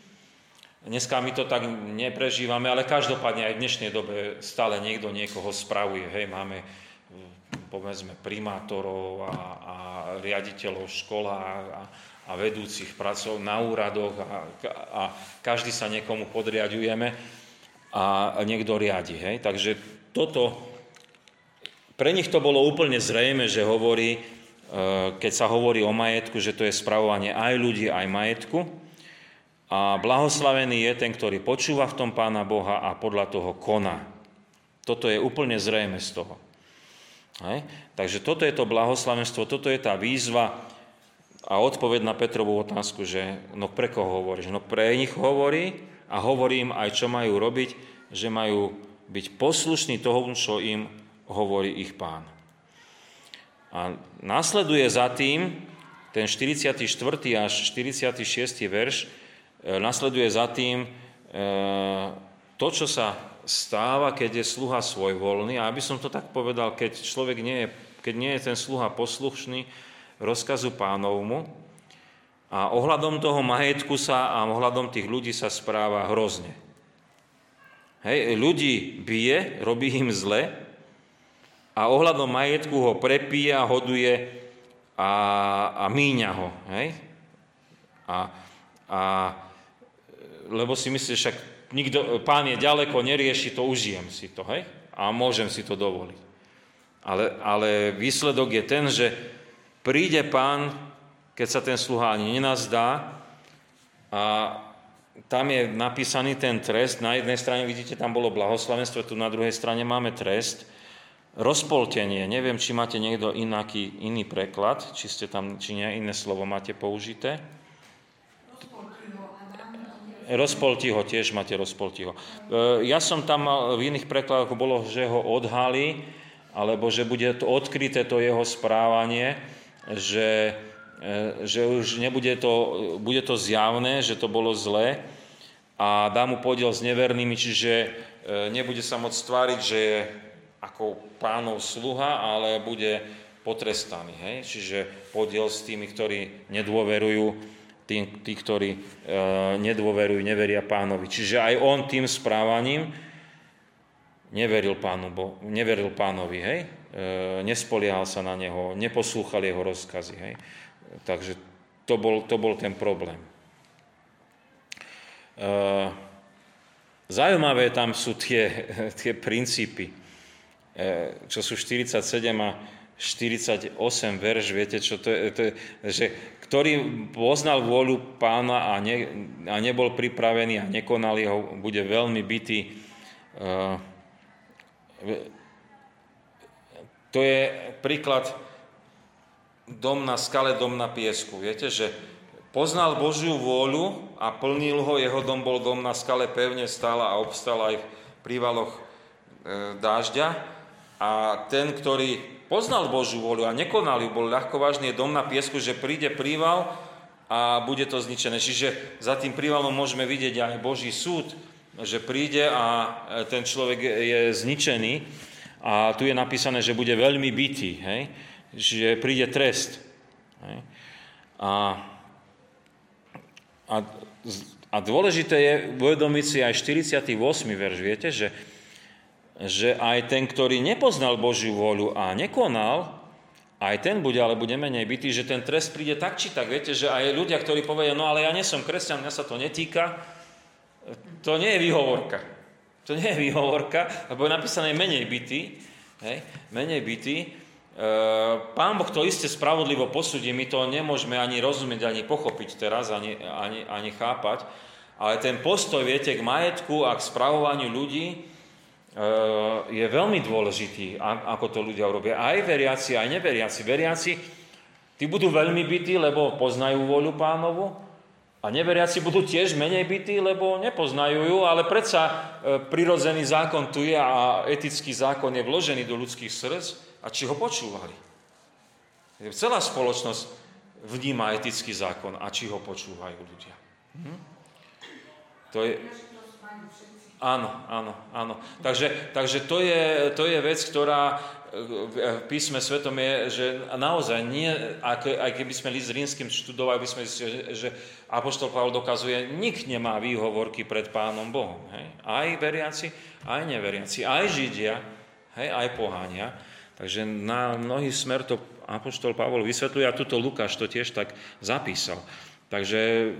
Dneska my to tak neprežívame, ale každopádne aj v dnešnej dobe stále niekto niekoho spravuje. Hej, máme povedzme primátorov a, a riaditeľov v školách a, a vedúcich pracov na úradoch a, a každý sa niekomu podriadujeme a niekto riadi. Hej. Takže toto, pre nich to bolo úplne zrejme, že hovorí, e, keď sa hovorí o majetku, že to je spravovanie aj ľudí, aj majetku, a blahoslavený je ten, ktorý počúva v tom Pána Boha a podľa toho koná. Toto je úplne zrejme z toho. Hej? Takže toto je to blahoslavenstvo, toto je tá výzva a odpoveď na Petrovú otázku, že no pre koho hovoríš? No pre nich hovorí a hovorí im aj, čo majú robiť, že majú byť poslušní toho, čo im hovorí ich pán. A následuje za tým ten 44. až 46. verš, nasleduje za tým e, to, čo sa stáva, keď je sluha svojvoľný. A aby som to tak povedal, keď človek nie je, keď nie je ten sluha poslušný rozkazu pánovmu a ohľadom toho majetku sa a ohľadom tých ľudí sa správa hrozne. Hej, ľudí bije, robí im zle a ohľadom majetku ho prepíja, hoduje a, a míňa ho. Hej? A, a lebo si myslíš, však nikto, pán je ďaleko, nerieši to, užijem si to, hej? A môžem si to dovoliť. Ale, ale výsledok je ten, že príde pán, keď sa ten sluha ani nenazdá a tam je napísaný ten trest. Na jednej strane vidíte, tam bolo blahoslavenstvo, tu na druhej strane máme trest. Rozpoltenie. Neviem, či máte niekto inaký, iný preklad, či, ste tam, či nie iné slovo máte použité. Rozpolti ho, tiež máte rozpolti ho. E, ja som tam mal, v iných prekladoch bolo, že ho odhalí, alebo že bude to odkryté to jeho správanie, že, e, že už nebude to, bude to zjavné, že to bolo zlé a dá mu podiel s nevernými, čiže e, nebude sa môcť stváriť, že je ako pánov sluha, ale bude potrestaný. Hej? Čiže podiel s tými, ktorí nedôverujú tí, tí ktorí e, nedôverujú, neveria pánovi. Čiže aj on tým správaním neveril, pánu, bo, neveril pánovi, hej? nespoliehal sa na neho, neposlúchal jeho rozkazy. Hej. Takže to bol, to bol ten problém. Zajímavé tam sú tie, [laughs] tie princípy, čo sú 47 a 48 verš, viete, čo to je, to je že ktorý poznal vôľu pána a, ne, a nebol pripravený a nekonal jeho, bude veľmi bytý. To je príklad dom na skale, dom na piesku. Viete, že poznal Božiu vôľu a plnil ho, jeho dom bol dom na skale, pevne stála a obstal aj v prívaloch e, dážďa. A ten, ktorý poznal Božiu vôľu a nekonal ju, bol ľahkovážny, je dom na piesku, že príde príval a bude to zničené. Čiže za tým prívalom môžeme vidieť aj Boží súd, že príde a ten človek je zničený. A tu je napísané, že bude veľmi bitý, hej? že príde trest. Hej? A, a, a dôležité je uvedomiť si aj 48. verš, viete, že že aj ten, ktorý nepoznal Božiu vôľu a nekonal, aj ten bude, ale bude menej bytý, že ten trest príde tak či tak. Viete, že aj ľudia, ktorí povedia, no ale ja nie som kresťan, mňa sa to netýka, to nie je výhovorka. To nie je výhovorka, lebo je napísané menej bytý. Hej, menej bytý. E, Pán Boh to iste spravodlivo posúdi, my to nemôžeme ani rozumieť, ani pochopiť teraz, ani, ani, ani chápať. Ale ten postoj, viete, k majetku a k spravovaniu ľudí, je veľmi dôležitý, ako to ľudia urobia. Aj veriaci, aj neveriaci. Veriaci, tí budú veľmi bytí, lebo poznajú voľu pánovu, a neveriaci budú tiež menej bytí, lebo nepoznajú ju, ale predsa eh, prirodzený zákon tu je a etický zákon je vložený do ľudských srdc a či ho počúvali. Celá spoločnosť vníma etický zákon a či ho počúvajú ľudia. Hm? To je... Áno, áno, áno. Takže, takže to, je, to je vec, ktorá v písme svetom je, že naozaj nie, aj keby sme s rímským študovali, by sme zistili, že Apoštol Pavel dokazuje, nik nemá výhovorky pred Pánom Bohom. Hej? Aj veriaci, aj neveriaci, aj Židia, hej? aj pohania. Takže na mnohý smer to Apoštol Pavol vysvetľuje a tuto Lukáš to tiež tak zapísal. Takže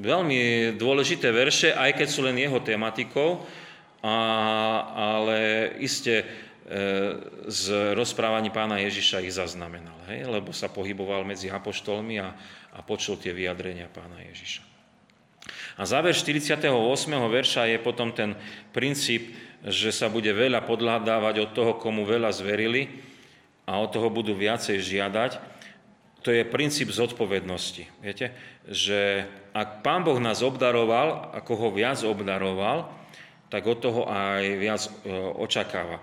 veľmi dôležité verše, aj keď sú len jeho tematikou, a, ale iste e, z rozprávaní pána Ježiša ich zaznamenal, hej? lebo sa pohyboval medzi apoštolmi a, a počul tie vyjadrenia pána Ježiša. A záver 48. verša je potom ten princíp, že sa bude veľa podľadávať od toho, komu veľa zverili a od toho budú viacej žiadať to je princíp zodpovednosti. Viete, že ak Pán Boh nás obdaroval, ako ho viac obdaroval, tak od toho aj viac e, očakáva.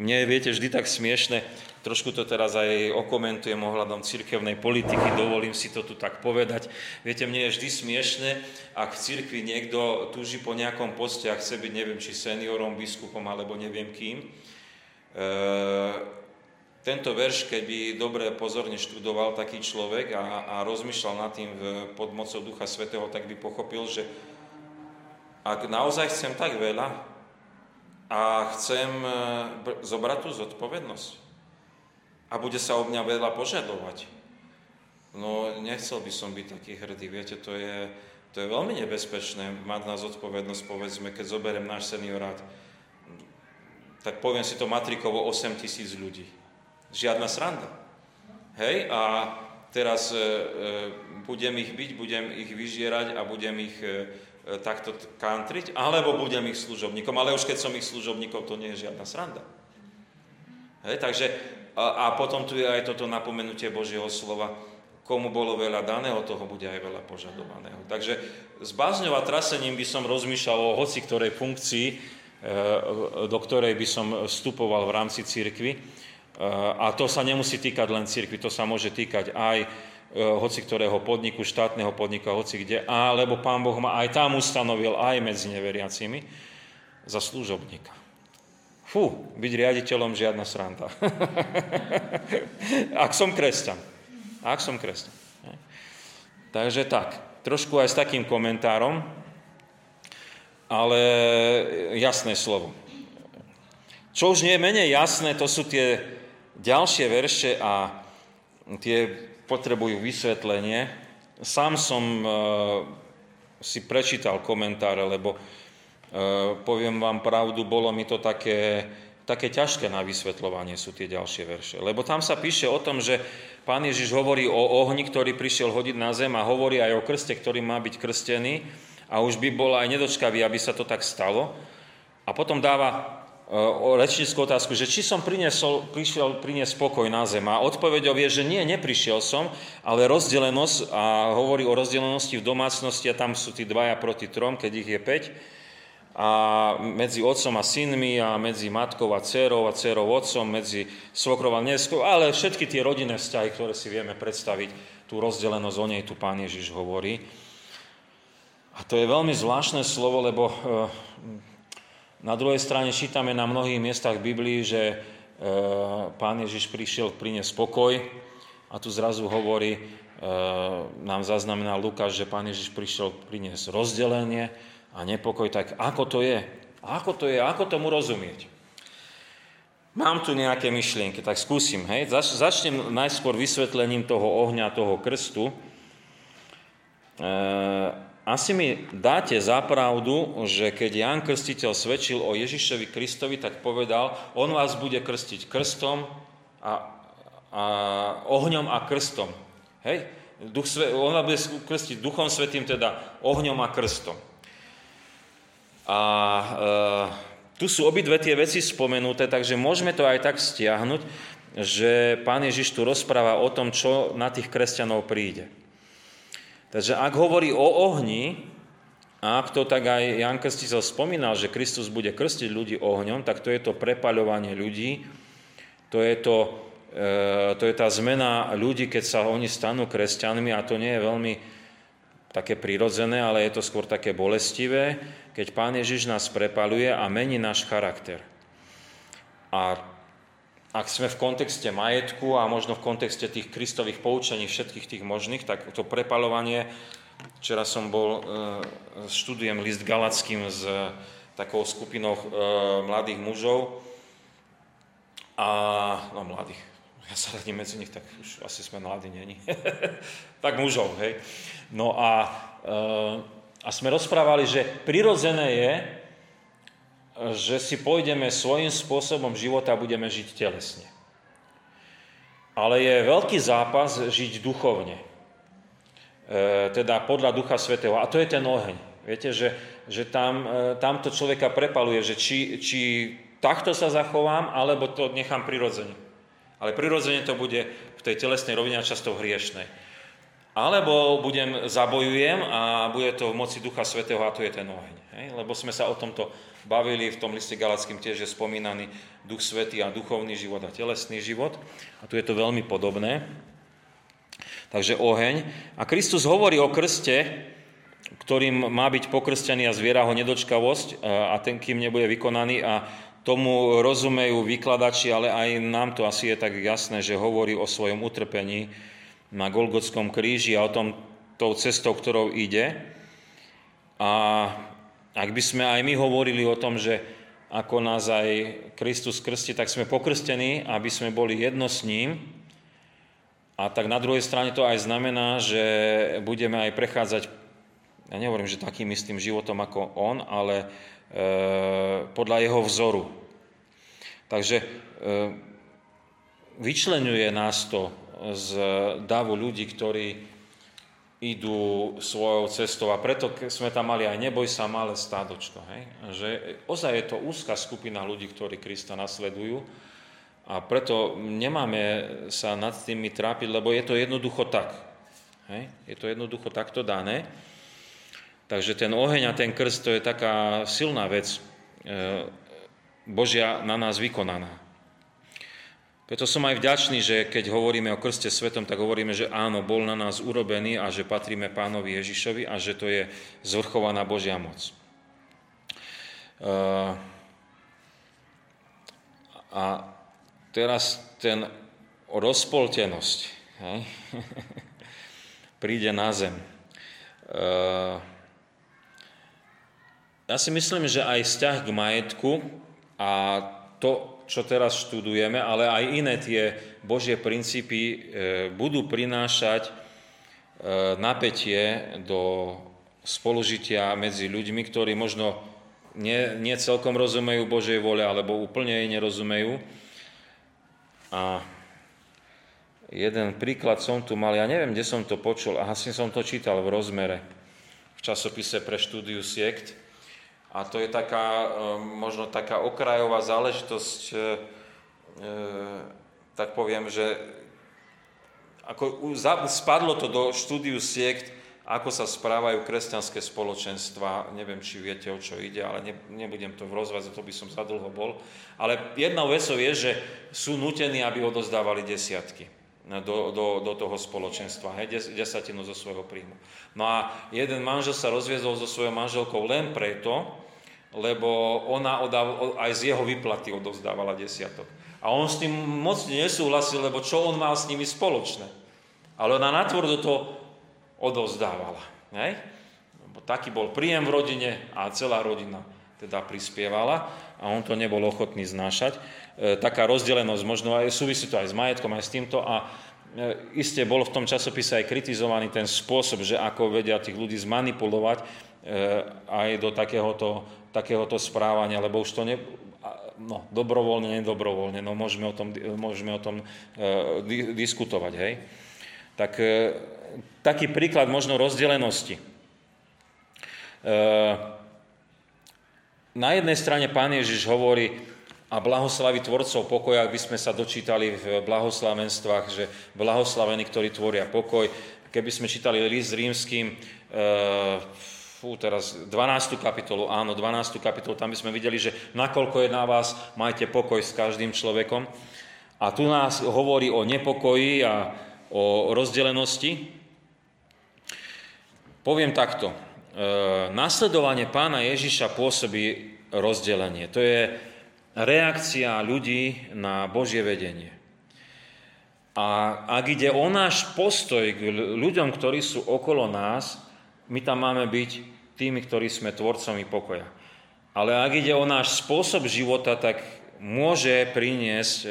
Mne je, viete, vždy tak smiešne, trošku to teraz aj okomentujem ohľadom cirkevnej politiky, dovolím si to tu tak povedať. Viete, mne je vždy smiešne, ak v cirkvi niekto túži po nejakom poste a chce byť, neviem, či seniorom, biskupom, alebo neviem kým, e, tento verš, keby dobre pozorne študoval taký človek a, a rozmýšľal nad tým v, pod mocou Ducha Svetého, tak by pochopil, že ak naozaj chcem tak veľa a chcem e, zobrať tú zodpovednosť a bude sa o mňa veľa požadovať, no nechcel by som byť taký hrdý. Viete, to je, to je veľmi nebezpečné mať na zodpovednosť, povedzme, keď zoberiem náš seniorát, tak poviem si to matrikovo 8 tisíc ľudí. Žiadna sranda. Hej, a teraz e, e, budem ich byť, budem ich vyžierať a budem ich e, e, takto kantriť, alebo budem ich služobníkom. Ale už keď som ich služobníkom, to nie je žiadna sranda. Hej, takže, a, a potom tu je aj toto napomenutie Božieho slova, komu bolo veľa daného, toho bude aj veľa požadovaného. Takže s bázňou a trasením by som rozmýšľal o hoci ktorej funkcii, e, do ktorej by som vstupoval v rámci církvy. A to sa nemusí týkať len cirkvi, to sa môže týkať aj e, hoci ktorého podniku, štátneho podniku, hoci kde, alebo Pán Boh ma aj tam ustanovil, aj medzi neveriacimi, za služobníka. Fú, byť riaditeľom žiadna sranda. [laughs] Ak som kresťan. Ak som kresťan. Takže tak, trošku aj s takým komentárom, ale jasné slovo. Čo už nie je menej jasné, to sú tie ďalšie verše a tie potrebujú vysvetlenie. Sám som e, si prečítal komentáre, lebo e, poviem vám pravdu, bolo mi to také, také ťažké na vysvetľovanie sú tie ďalšie verše. Lebo tam sa píše o tom, že pán Ježiš hovorí o ohni, ktorý prišiel hodiť na zem a hovorí aj o krste, ktorý má byť krstený a už by bol aj nedočkavý, aby sa to tak stalo. A potom dáva rečnickú otázku, že či som priniesol, prišiel priniesť spokoj na zem. A odpovedou je, že nie, neprišiel som, ale rozdelenosť a hovorí o rozdelenosti v domácnosti a tam sú tí dvaja proti trom, keď ich je 5 a medzi otcom a synmi a medzi matkou a dcerou a dcerou otcom, medzi svokrou a neskou, ale všetky tie rodinné vzťahy, ktoré si vieme predstaviť, tú rozdelenosť, o nej tu pán Ježiš hovorí. A to je veľmi zvláštne slovo, lebo na druhej strane čítame na mnohých miestach Biblii, že e, pán Ježiš prišiel priniesť spokoj a tu zrazu hovorí, e, nám zaznamená Lukáš, že pán Ježiš prišiel priniesť rozdelenie a nepokoj. Tak ako to je? Ako to je? Ako tomu rozumieť? Mám tu nejaké myšlienky, tak skúsim. Hej? Zač- začnem najskôr vysvetlením toho ohňa, toho krstu. E, asi mi dáte za pravdu, že keď Ján Krstiteľ svedčil o Ježišovi Kristovi, tak povedal, on vás bude krstiť krstom a, a ohňom a krstom. Hej? Duch, on vás bude krstiť Duchom Svetým, teda ohňom a krstom. A e, tu sú obidve tie veci spomenuté, takže môžeme to aj tak stiahnuť, že pán Ježiš tu rozpráva o tom, čo na tých kresťanov príde. Takže ak hovorí o ohni, a ak to tak aj Jan Krstiteľ spomínal, že Kristus bude krstiť ľudí ohňom, tak to je to prepaľovanie ľudí, to je, to, e, to je tá zmena ľudí, keď sa oni stanú kresťanmi a to nie je veľmi také prirodzené, ale je to skôr také bolestivé, keď Pán Ježiš nás prepaluje a mení náš charakter. A ak sme v kontexte majetku a možno v kontexte tých kristových poučení všetkých tých možných, tak to prepalovanie, včera som bol, e, študujem list Galackým s takou skupinou e, mladých mužov a, no mladých, ja sa radím medzi nich, tak už asi sme mladí, není. [laughs] tak mužov, hej. No a, e, a sme rozprávali, že prirodzené je, že si pôjdeme svojím spôsobom života a budeme žiť telesne. Ale je veľký zápas žiť duchovne. E, teda podľa Ducha Svetého. A to je ten oheň. Viete, že, že tam, e, tam to človeka prepaluje, že či, či takto sa zachovám, alebo to nechám prirodzene. Ale prirodzene to bude v tej telesnej rovine a často v hriešnej. Alebo budem, zabojujem a bude to v moci Ducha Svetého a to je ten oheň. Hej? Lebo sme sa o tomto bavili, v tom liste Galackým tiež je spomínaný duch svetý a duchovný život a telesný život. A tu je to veľmi podobné. Takže oheň. A Kristus hovorí o krste, ktorým má byť pokrstený a zviera ho nedočkavosť a ten, kým nebude vykonaný a tomu rozumejú vykladači, ale aj nám to asi je tak jasné, že hovorí o svojom utrpení na Golgotskom kríži a o tom tou cestou, ktorou ide. A ak by sme aj my hovorili o tom, že ako nás aj Kristus krsti, tak sme pokrstení, aby sme boli jedno s ním. A tak na druhej strane to aj znamená, že budeme aj prechádzať, ja nehovorím, že takým istým životom ako on, ale e, podľa jeho vzoru. Takže e, vyčlenuje nás to z davu ľudí, ktorí idú svojou cestou a preto sme tam mali aj neboj sa malé stádočko. Hej? Že ozaj je to úzka skupina ľudí, ktorí Krista nasledujú a preto nemáme sa nad tými trápiť, lebo je to jednoducho tak. Hej? Je to jednoducho takto dané. Takže ten oheň a ten krst to je taká silná vec, e, Božia na nás vykonaná. Preto som aj vďačný, že keď hovoríme o krste svetom, tak hovoríme, že áno, bol na nás urobený a že patríme pánovi Ježišovi a že to je zvrchovaná Božia moc. A teraz ten rozpoltenosť hej, [laughs] príde na zem. Ja si myslím, že aj vzťah k majetku a to, čo teraz študujeme, ale aj iné tie Božie princípy e, budú prinášať e, napätie do spolužitia medzi ľuďmi, ktorí možno nie, nie celkom rozumejú Božej vole, alebo úplne jej nerozumejú. A jeden príklad som tu mal, ja neviem, kde som to počul, a asi som to čítal v rozmere, v časopise pre štúdiu siekt. A to je taká, e, možno taká okrajová záležitosť, e, e, tak poviem, že ako spadlo to do štúdiu siekt, ako sa správajú kresťanské spoločenstva. Neviem, či viete, o čo ide, ale ne, nebudem to v rozvaze, to by som zadlho bol. Ale jednou vecou je, že sú nutení, aby odozdávali desiatky do, do, do toho spoločenstva, hej, desatinu zo svojho príjmu. No a jeden manžel sa rozviezol so svojou manželkou len preto, lebo ona odav, aj z jeho vyplaty odovzdávala desiatok. A on s tým moc nesúhlasil, lebo čo on mal s nimi spoločné. Ale ona natvrdo to odovzdávala. Hej? Lebo taký bol príjem v rodine a celá rodina teda prispievala a on to nebol ochotný znášať. E, taká rozdelenosť, možno aj súvisí to aj s majetkom, aj s týmto a e, iste bol v tom časopise aj kritizovaný ten spôsob, že ako vedia tých ľudí zmanipulovať e, aj do takéhoto, takéhoto správania, lebo už to ne, no, dobrovoľne, nedobrovoľne, no môžeme o tom, môžeme o tom e, diskutovať, hej. Tak e, taký príklad možno rozdelenosti. E, na jednej strane pán Ježiš hovorí, a blahoslaví tvorcov pokoja, ak by sme sa dočítali v blahoslavenstvách, že blahoslavení, ktorí tvoria pokoj. Keby sme čítali list rímským, e, fú, teraz 12. kapitolu, áno, 12. kapitolu, tam by sme videli, že nakoľko je na vás, majte pokoj s každým človekom. A tu nás hovorí o nepokoji a o rozdelenosti. Poviem takto. E, nasledovanie pána Ježiša pôsobí rozdelenie. To je reakcia ľudí na Božie vedenie. A ak ide o náš postoj k ľuďom, ktorí sú okolo nás, my tam máme byť tými, ktorí sme tvorcami pokoja. Ale ak ide o náš spôsob života, tak môže priniesť e,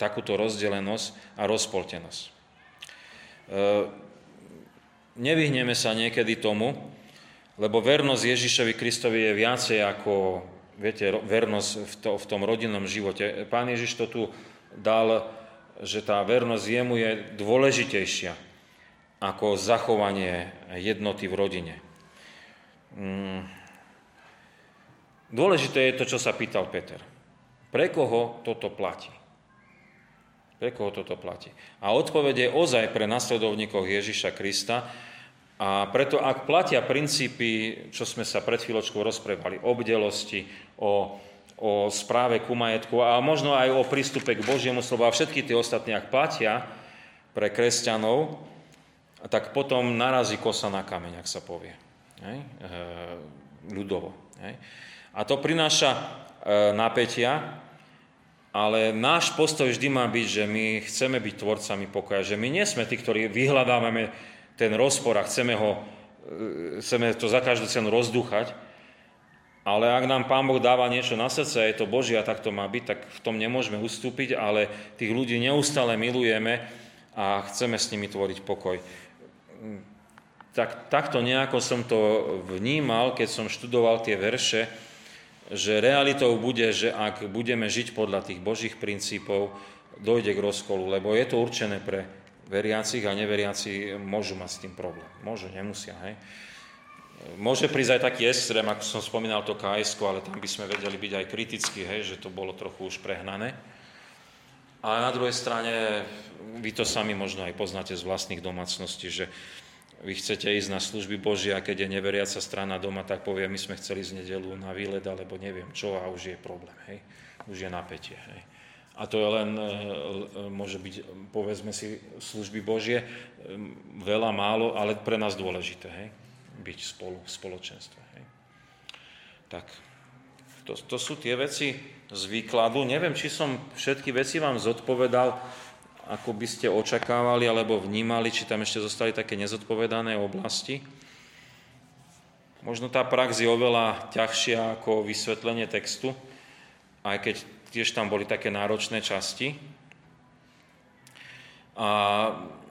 takúto rozdelenosť a rozpoltenosť. E, Nevyhneme sa niekedy tomu, lebo vernosť Ježišovi Kristovi je viacej ako, viete, vernosť v, to, v tom rodinnom živote. Pán Ježiš to tu dal, že tá vernosť jemu je dôležitejšia ako zachovanie jednoty v rodine. Mm. Dôležité je to, čo sa pýtal Peter. Pre koho toto platí? Pre koho toto platí? A odpovede je ozaj pre nasledovníkov Ježiša Krista. A preto, ak platia princípy, čo sme sa pred chvíľočkou rozprávali, o bdelosti, o, o správe ku majetku a možno aj o prístupe k Božiemu slovu a všetky tie ostatné, ak platia pre kresťanov, tak potom narazí kosa na kameň, ak sa povie. Hej? E, ľudovo. Hej? A to prináša e, napätia, ale náš postoj vždy má byť, že my chceme byť tvorcami pokoja, že my nie sme tí, ktorí vyhľadávame ten rozpor a chceme, ho, e, chceme to za každú cenu rozduchať, ale ak nám Pán Boh dáva niečo na srdce a je to Božia, tak to má byť, tak v tom nemôžeme ustúpiť, ale tých ľudí neustále milujeme a chceme s nimi tvoriť pokoj. Tak, takto nejako som to vnímal, keď som študoval tie verše, že realitou bude, že ak budeme žiť podľa tých Božích princípov, dojde k rozkolu, lebo je to určené pre veriacich a neveriaci môžu mať s tým problém. Môžu, nemusia, hej. Môže prísť aj taký extrém, ako som spomínal to KS, ale tam by sme vedeli byť aj kritickí, hej, že to bolo trochu už prehnané. Ale na druhej strane, vy to sami možno aj poznáte z vlastných domácností, že vy chcete ísť na služby Božie a keď je neveriaca strana doma, tak povie, my sme chceli z nedelu na výlet, alebo neviem čo a už je problém, hej. Už je napätie, hej. A to je len, e, e, môže byť, povedzme si, služby Božie, e, veľa, málo, ale pre nás dôležité, hej. Byť spolu, v spoločenstve, hej. Tak, to, to sú tie veci z výkladu. Neviem, či som všetky veci vám zodpovedal ako by ste očakávali alebo vnímali, či tam ešte zostali také nezodpovedané oblasti. Možno tá prax je oveľa ťažšia ako vysvetlenie textu, aj keď tiež tam boli také náročné časti. A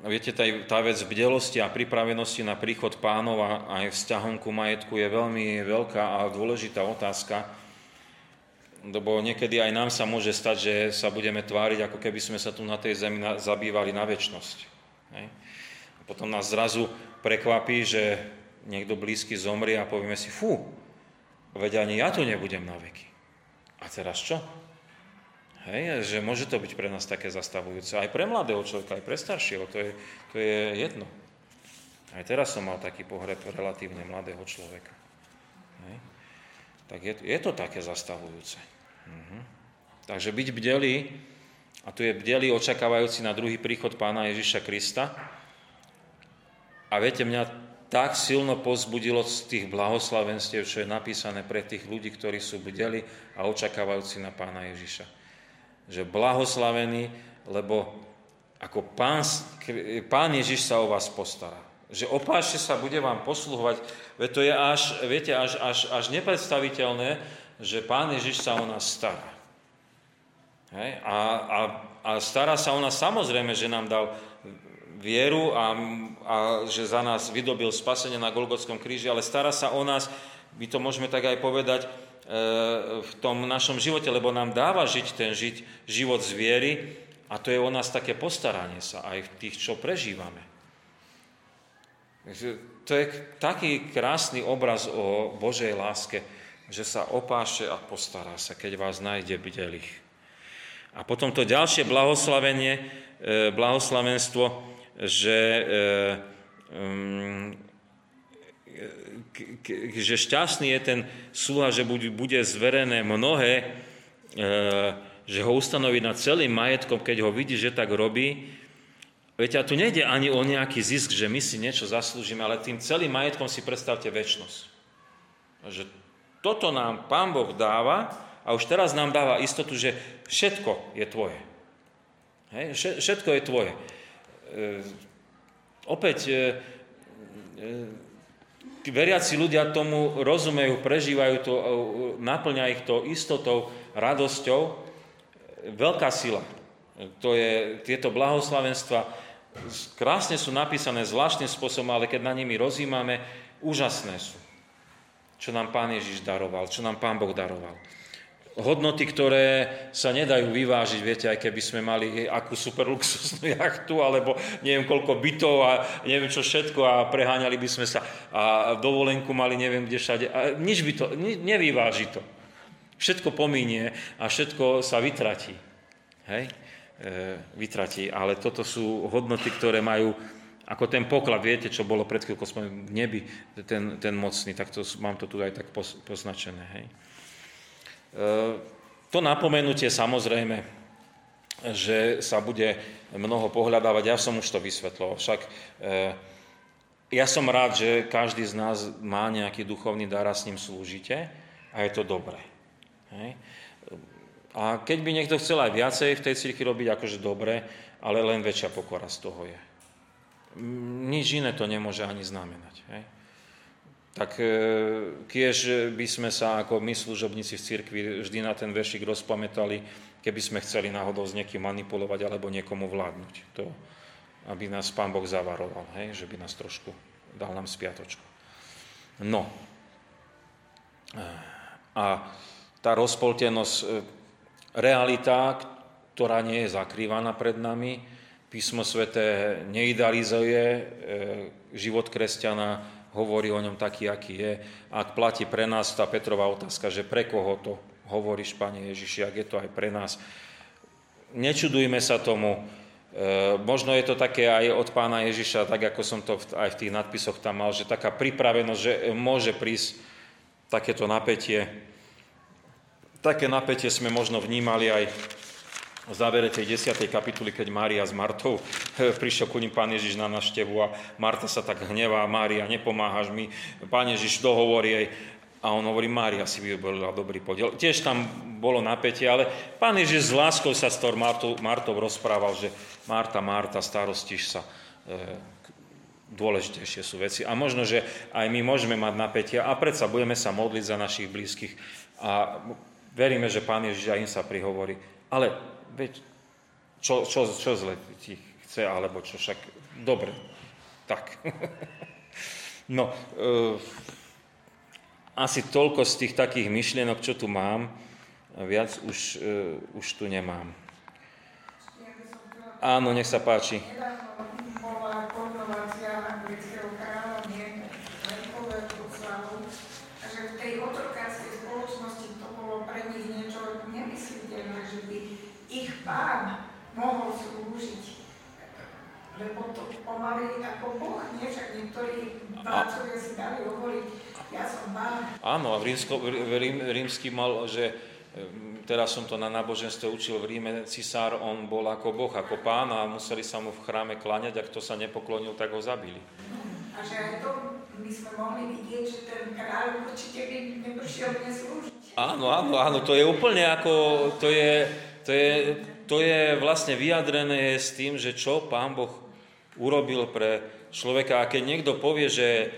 viete, tá, tá vec bdelosti a pripravenosti na príchod pánov a aj vzťahom ku majetku je veľmi veľká a dôležitá otázka, lebo niekedy aj nám sa môže stať, že sa budeme tváriť, ako keby sme sa tu na tej zemi zabývali na väčnosť. A potom nás zrazu prekvapí, že niekto blízky zomrie a povieme si, fú, veď ani ja tu nebudem na veky. A teraz čo? Hej, že môže to byť pre nás také zastavujúce. Aj pre mladého človeka, aj pre staršieho, to je, to je jedno. Aj teraz som mal taký pohreb relatívne mladého človeka. Hej. Tak je, je to také zastavujúce. Mhm. Takže byť bdelý, a tu je bdelý očakávajúci na druhý príchod pána Ježiša Krista. A viete, mňa tak silno pozbudilo z tých blahoslavenstiev, čo je napísané pre tých ľudí, ktorí sú bdeli a očakávajúci na pána Ježiša že blahoslavený, lebo ako pán, pán Ježiš sa o vás postará. Že opášte sa, bude vám posluhovať. Veď to je až, viete, až, až, až nepredstaviteľné, že pán Ježiš sa o nás stará. Hej? A, a, a stará sa o nás samozrejme, že nám dal vieru a, a že za nás vydobil spasenie na Golgotskom kríži, ale stará sa o nás, my to môžeme tak aj povedať, v tom našom živote, lebo nám dáva žiť ten žiť, život z viery a to je o nás také postaranie sa aj v tých, čo prežívame. To je taký krásny obraz o Božej láske, že sa opáše a postará sa, keď vás nájde bdelých. A potom to ďalšie blahoslavenie, e, blahoslavenstvo, že e, že šťastný je ten sluha, že bude zverené mnohé, e, že ho ustanoví nad celým majetkom, keď ho vidí, že tak robí. Viete, a tu nejde ani o nejaký zisk, že my si niečo zaslúžime, ale tým celým majetkom si predstavte väčnosť. Že toto nám Pán Boh dáva a už teraz nám dáva istotu, že všetko je tvoje. Hej? Všetko je tvoje. E, opäť e, e, veriaci ľudia tomu rozumejú, prežívajú to, e, naplňa ich to istotou, radosťou. Veľká sila. To je, tieto blahoslavenstva krásne sú napísané zvláštnym spôsobom, ale keď na nimi rozímame, úžasné sú. Čo nám Pán Ježiš daroval, čo nám Pán Boh daroval hodnoty, ktoré sa nedajú vyvážiť, viete, aj keby sme mali akú super luxusnú [laughs] jachtu, alebo neviem koľko bytov a neviem čo všetko a preháňali by sme sa a dovolenku mali neviem kde všade. A nič by to, nevyváži to. Všetko pominie a všetko sa vytratí. Hej? E, vytratí, ale toto sú hodnoty, ktoré majú ako ten poklad, viete, čo bolo pred chvíľkou v nebi, ten, ten mocný, tak to, mám to tu aj tak poznačené. Hej? To napomenutie samozrejme, že sa bude mnoho pohľadávať, ja som už to vysvetloval, však e, ja som rád, že každý z nás má nejaký duchovný dar a s ním slúžite a je to dobré. Hej? A keď by niekto chcel aj viacej v tej cirkvi robiť, akože dobre, ale len väčšia pokora z toho je. Nič iné to nemôže ani znamenať. Hej? tak e, kiež by sme sa ako my služobníci v cirkvi vždy na ten veršik rozpamätali, keby sme chceli náhodou s niekým manipulovať alebo niekomu vládnuť. To, aby nás Pán Boh zavaroval, hej? že by nás trošku dal nám spiatočku. No. A tá rozpoltenosť, e, realita, ktorá nie je zakrývaná pred nami, písmo svete neidealizuje e, život kresťana, hovorí o ňom taký, aký je. Ak platí pre nás tá Petrová otázka, že pre koho to hovoríš, Pane Ježiši, ak je to aj pre nás. Nečudujme sa tomu. E, možno je to také aj od pána Ježiša, tak ako som to aj v tých nadpisoch tam mal, že taká pripravenosť, že môže prísť takéto napätie. Také napätie sme možno vnímali aj v závere tej 10. kapituly, keď Mária s Martou eh, prišiel ku ním Pán Ježiš na naštevu a Marta sa tak hnevá, Mária, nepomáhaš mi, Pán Ježiš dohovorí jej a on hovorí, Mária si vyvolila dobrý podiel. Tiež tam bolo napätie, ale Pán Ježiš s láskou sa s tou Martou, Martou rozprával, že Marta, Marta, starostíš sa, e, dôležitejšie sú veci. A možno, že aj my môžeme mať napätie a predsa budeme sa modliť za našich blízkych a veríme, že Pán Ježiš aj im sa prihovorí. Ale veď, čo, čo, čo zle ti chce, alebo čo však, dobre, tak. [laughs] no, e, asi toľko z tých takých myšlienok, čo tu mám, viac už, e, už tu nemám. Áno, nech sa páči. bola koronovácia anglického kráľa, nie a že v tej otrokárskej spoločnosti to bolo pre nich niečo nemysliteľné, že by ich pán mohol slúžiť. Lebo pomaly ako Boh, nie? Však niektorí vládcovia si dali hovoriť, ja som pán. Áno, a rímsko, rím, rímsky mal, že teraz som to na náboženstve učil v Ríme, cisár, on bol ako Boh, ako pán a museli sa mu v chráme kláňať a kto sa nepoklonil, tak ho zabili. A že aj to by sme mohli vidieť, že ten kráľ určite by neprišiel neslúžiť. Áno, áno, áno, to je úplne ako, to je, to je, to je vlastne vyjadrené s tým, že čo pán Boh urobil pre človeka. A keď niekto povie, že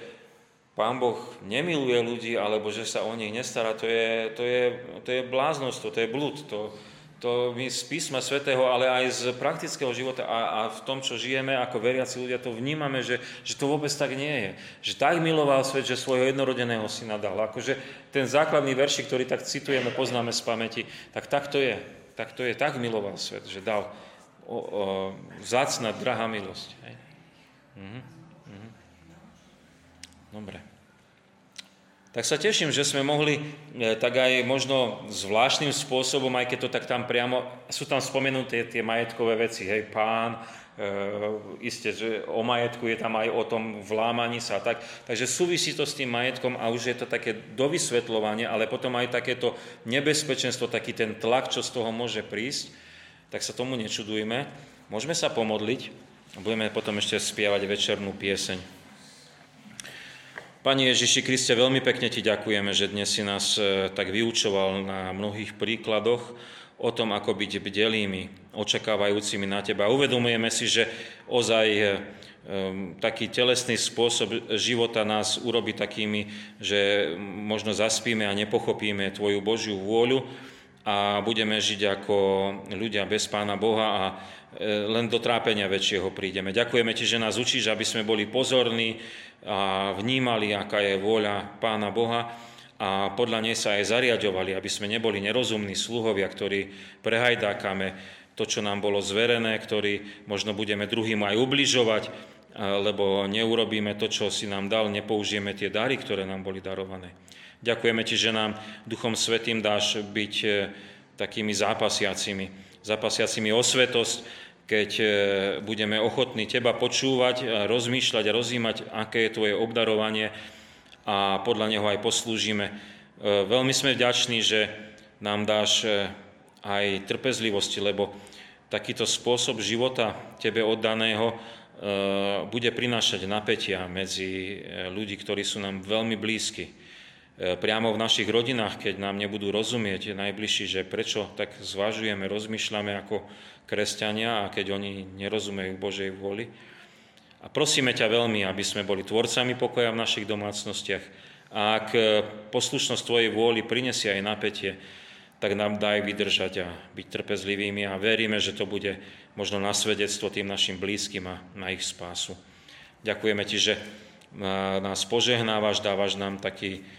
Pán Boh nemiluje ľudí, alebo že sa o nich nestará, to je, to je, to je bláznostvo, to je blúd. To, to my z písma svätého, ale aj z praktického života a, a v tom, čo žijeme ako veriaci ľudia, to vnímame, že, že to vôbec tak nie je. Že tak miloval svet, že svojho jednorodeného syna dal. Akože ten základný veršik, ktorý tak citujeme, poznáme z pamäti, tak tak to je. Tak to je, tak miloval svet, že dal o, o, vzácna, drahá milosť. Hej. Mhm. Mhm. Dobre. Tak sa teším, že sme mohli e, tak aj možno zvláštnym spôsobom, aj keď to tak tam priamo, sú tam spomenuté tie majetkové veci, hej, pán, e, isté, že o majetku je tam aj o tom vlámaní sa tak. Takže súvisí to s tým majetkom a už je to také dovysvetľovanie, ale potom aj takéto nebezpečenstvo, taký ten tlak, čo z toho môže prísť, tak sa tomu nečudujme. Môžeme sa pomodliť a budeme potom ešte spievať večernú pieseň. Pani Ježiši Kriste, veľmi pekne Ti ďakujeme, že dnes si nás e, tak vyučoval na mnohých príkladoch o tom, ako byť bdelými, očakávajúcimi na Teba. Uvedomujeme si, že ozaj e, taký telesný spôsob života nás urobi takými, že možno zaspíme a nepochopíme Tvoju Božiu vôľu a budeme žiť ako ľudia bez Pána Boha a e, len do trápenia väčšieho prídeme. Ďakujeme Ti, že nás učíš, aby sme boli pozorní, a vnímali, aká je vôľa Pána Boha a podľa nej sa aj zariadovali, aby sme neboli nerozumní sluhovia, ktorí prehajdákame to, čo nám bolo zverené, ktorí možno budeme druhým aj ubližovať, lebo neurobíme to, čo si nám dal, nepoužijeme tie dary, ktoré nám boli darované. Ďakujeme Ti, že nám Duchom Svetým dáš byť e, takými zápasiacimi, zápasiacimi o svetosť, keď e, budeme ochotní Teba počúvať, rozmýšľať a rozímať, aké je Tvoje obdarovanie a podľa neho aj poslúžime. E, veľmi sme vďační, že nám dáš aj trpezlivosti, lebo takýto spôsob života Tebe oddaného bude prinášať napätia medzi ľudí, ktorí sú nám veľmi blízki. Priamo v našich rodinách, keď nám nebudú rozumieť najbližší, že prečo tak zvažujeme, rozmýšľame ako kresťania a keď oni nerozumejú Božej vôli. A prosíme ťa veľmi, aby sme boli tvorcami pokoja v našich domácnostiach. A ak poslušnosť Tvojej vôli prinesie aj napätie, tak nám daj vydržať a byť trpezlivými a veríme, že to bude možno na svedectvo tým našim blízkym a na ich spásu. Ďakujeme Ti, že nás požehnávaš, dávaš nám taký e,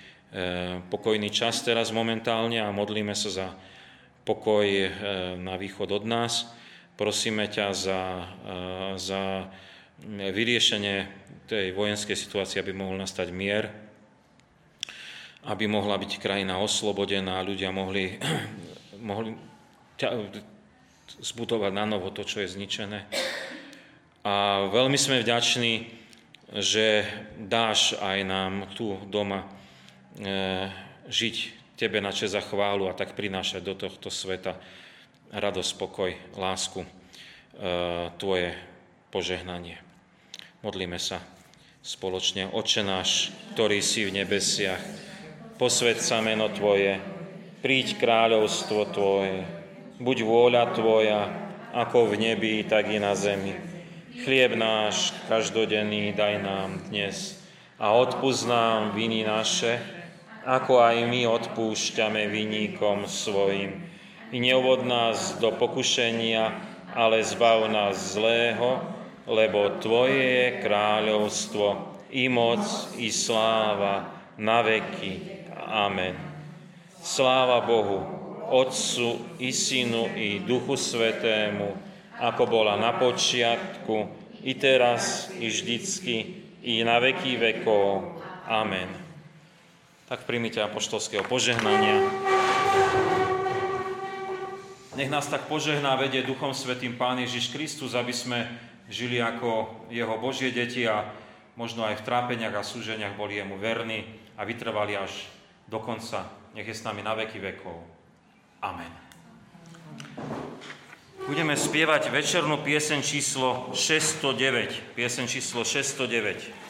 pokojný čas teraz momentálne a modlíme sa za pokoj e, na východ od nás Prosíme ťa za, za vyriešenie tej vojenskej situácie, aby mohol nastať mier, aby mohla byť krajina oslobodená, ľudia mohli, [clears throat] mohli zbudovať na novo to, čo je zničené. A veľmi sme vďační, že dáš aj nám tu doma e, žiť Tebe na čest a chválu a tak prinášať do tohto sveta radosť, pokoj, lásku, e, Tvoje požehnanie. Modlíme sa spoločne. Oče náš, ktorý si v nebesiach, posved sa meno Tvoje, príď kráľovstvo Tvoje, buď vôľa Tvoja, ako v nebi, tak i na zemi. Chlieb náš každodenný daj nám dnes a odpúsť nám viny naše, ako aj my odpúšťame viníkom svojim. I neuvod nás do pokušenia, ale zbav nás zlého, lebo Tvoje je kráľovstvo, i moc, i sláva, na veky. Amen. Sláva Bohu, Otcu i Synu i Duchu Svetému, ako bola na počiatku, i teraz, i vždycky, i na veky vekov. Amen. Tak príjmite apoštolského požehnania. Nech nás tak požehná, vedie Duchom Svetým Pán Ježiš Kristus, aby sme žili ako Jeho Božie deti a možno aj v trápeniach a súženiach boli Jemu verní a vytrvali až do konca. Nech je s nami na veky vekov. Amen. Budeme spievať večernú piesen číslo 609. Piesen číslo 609.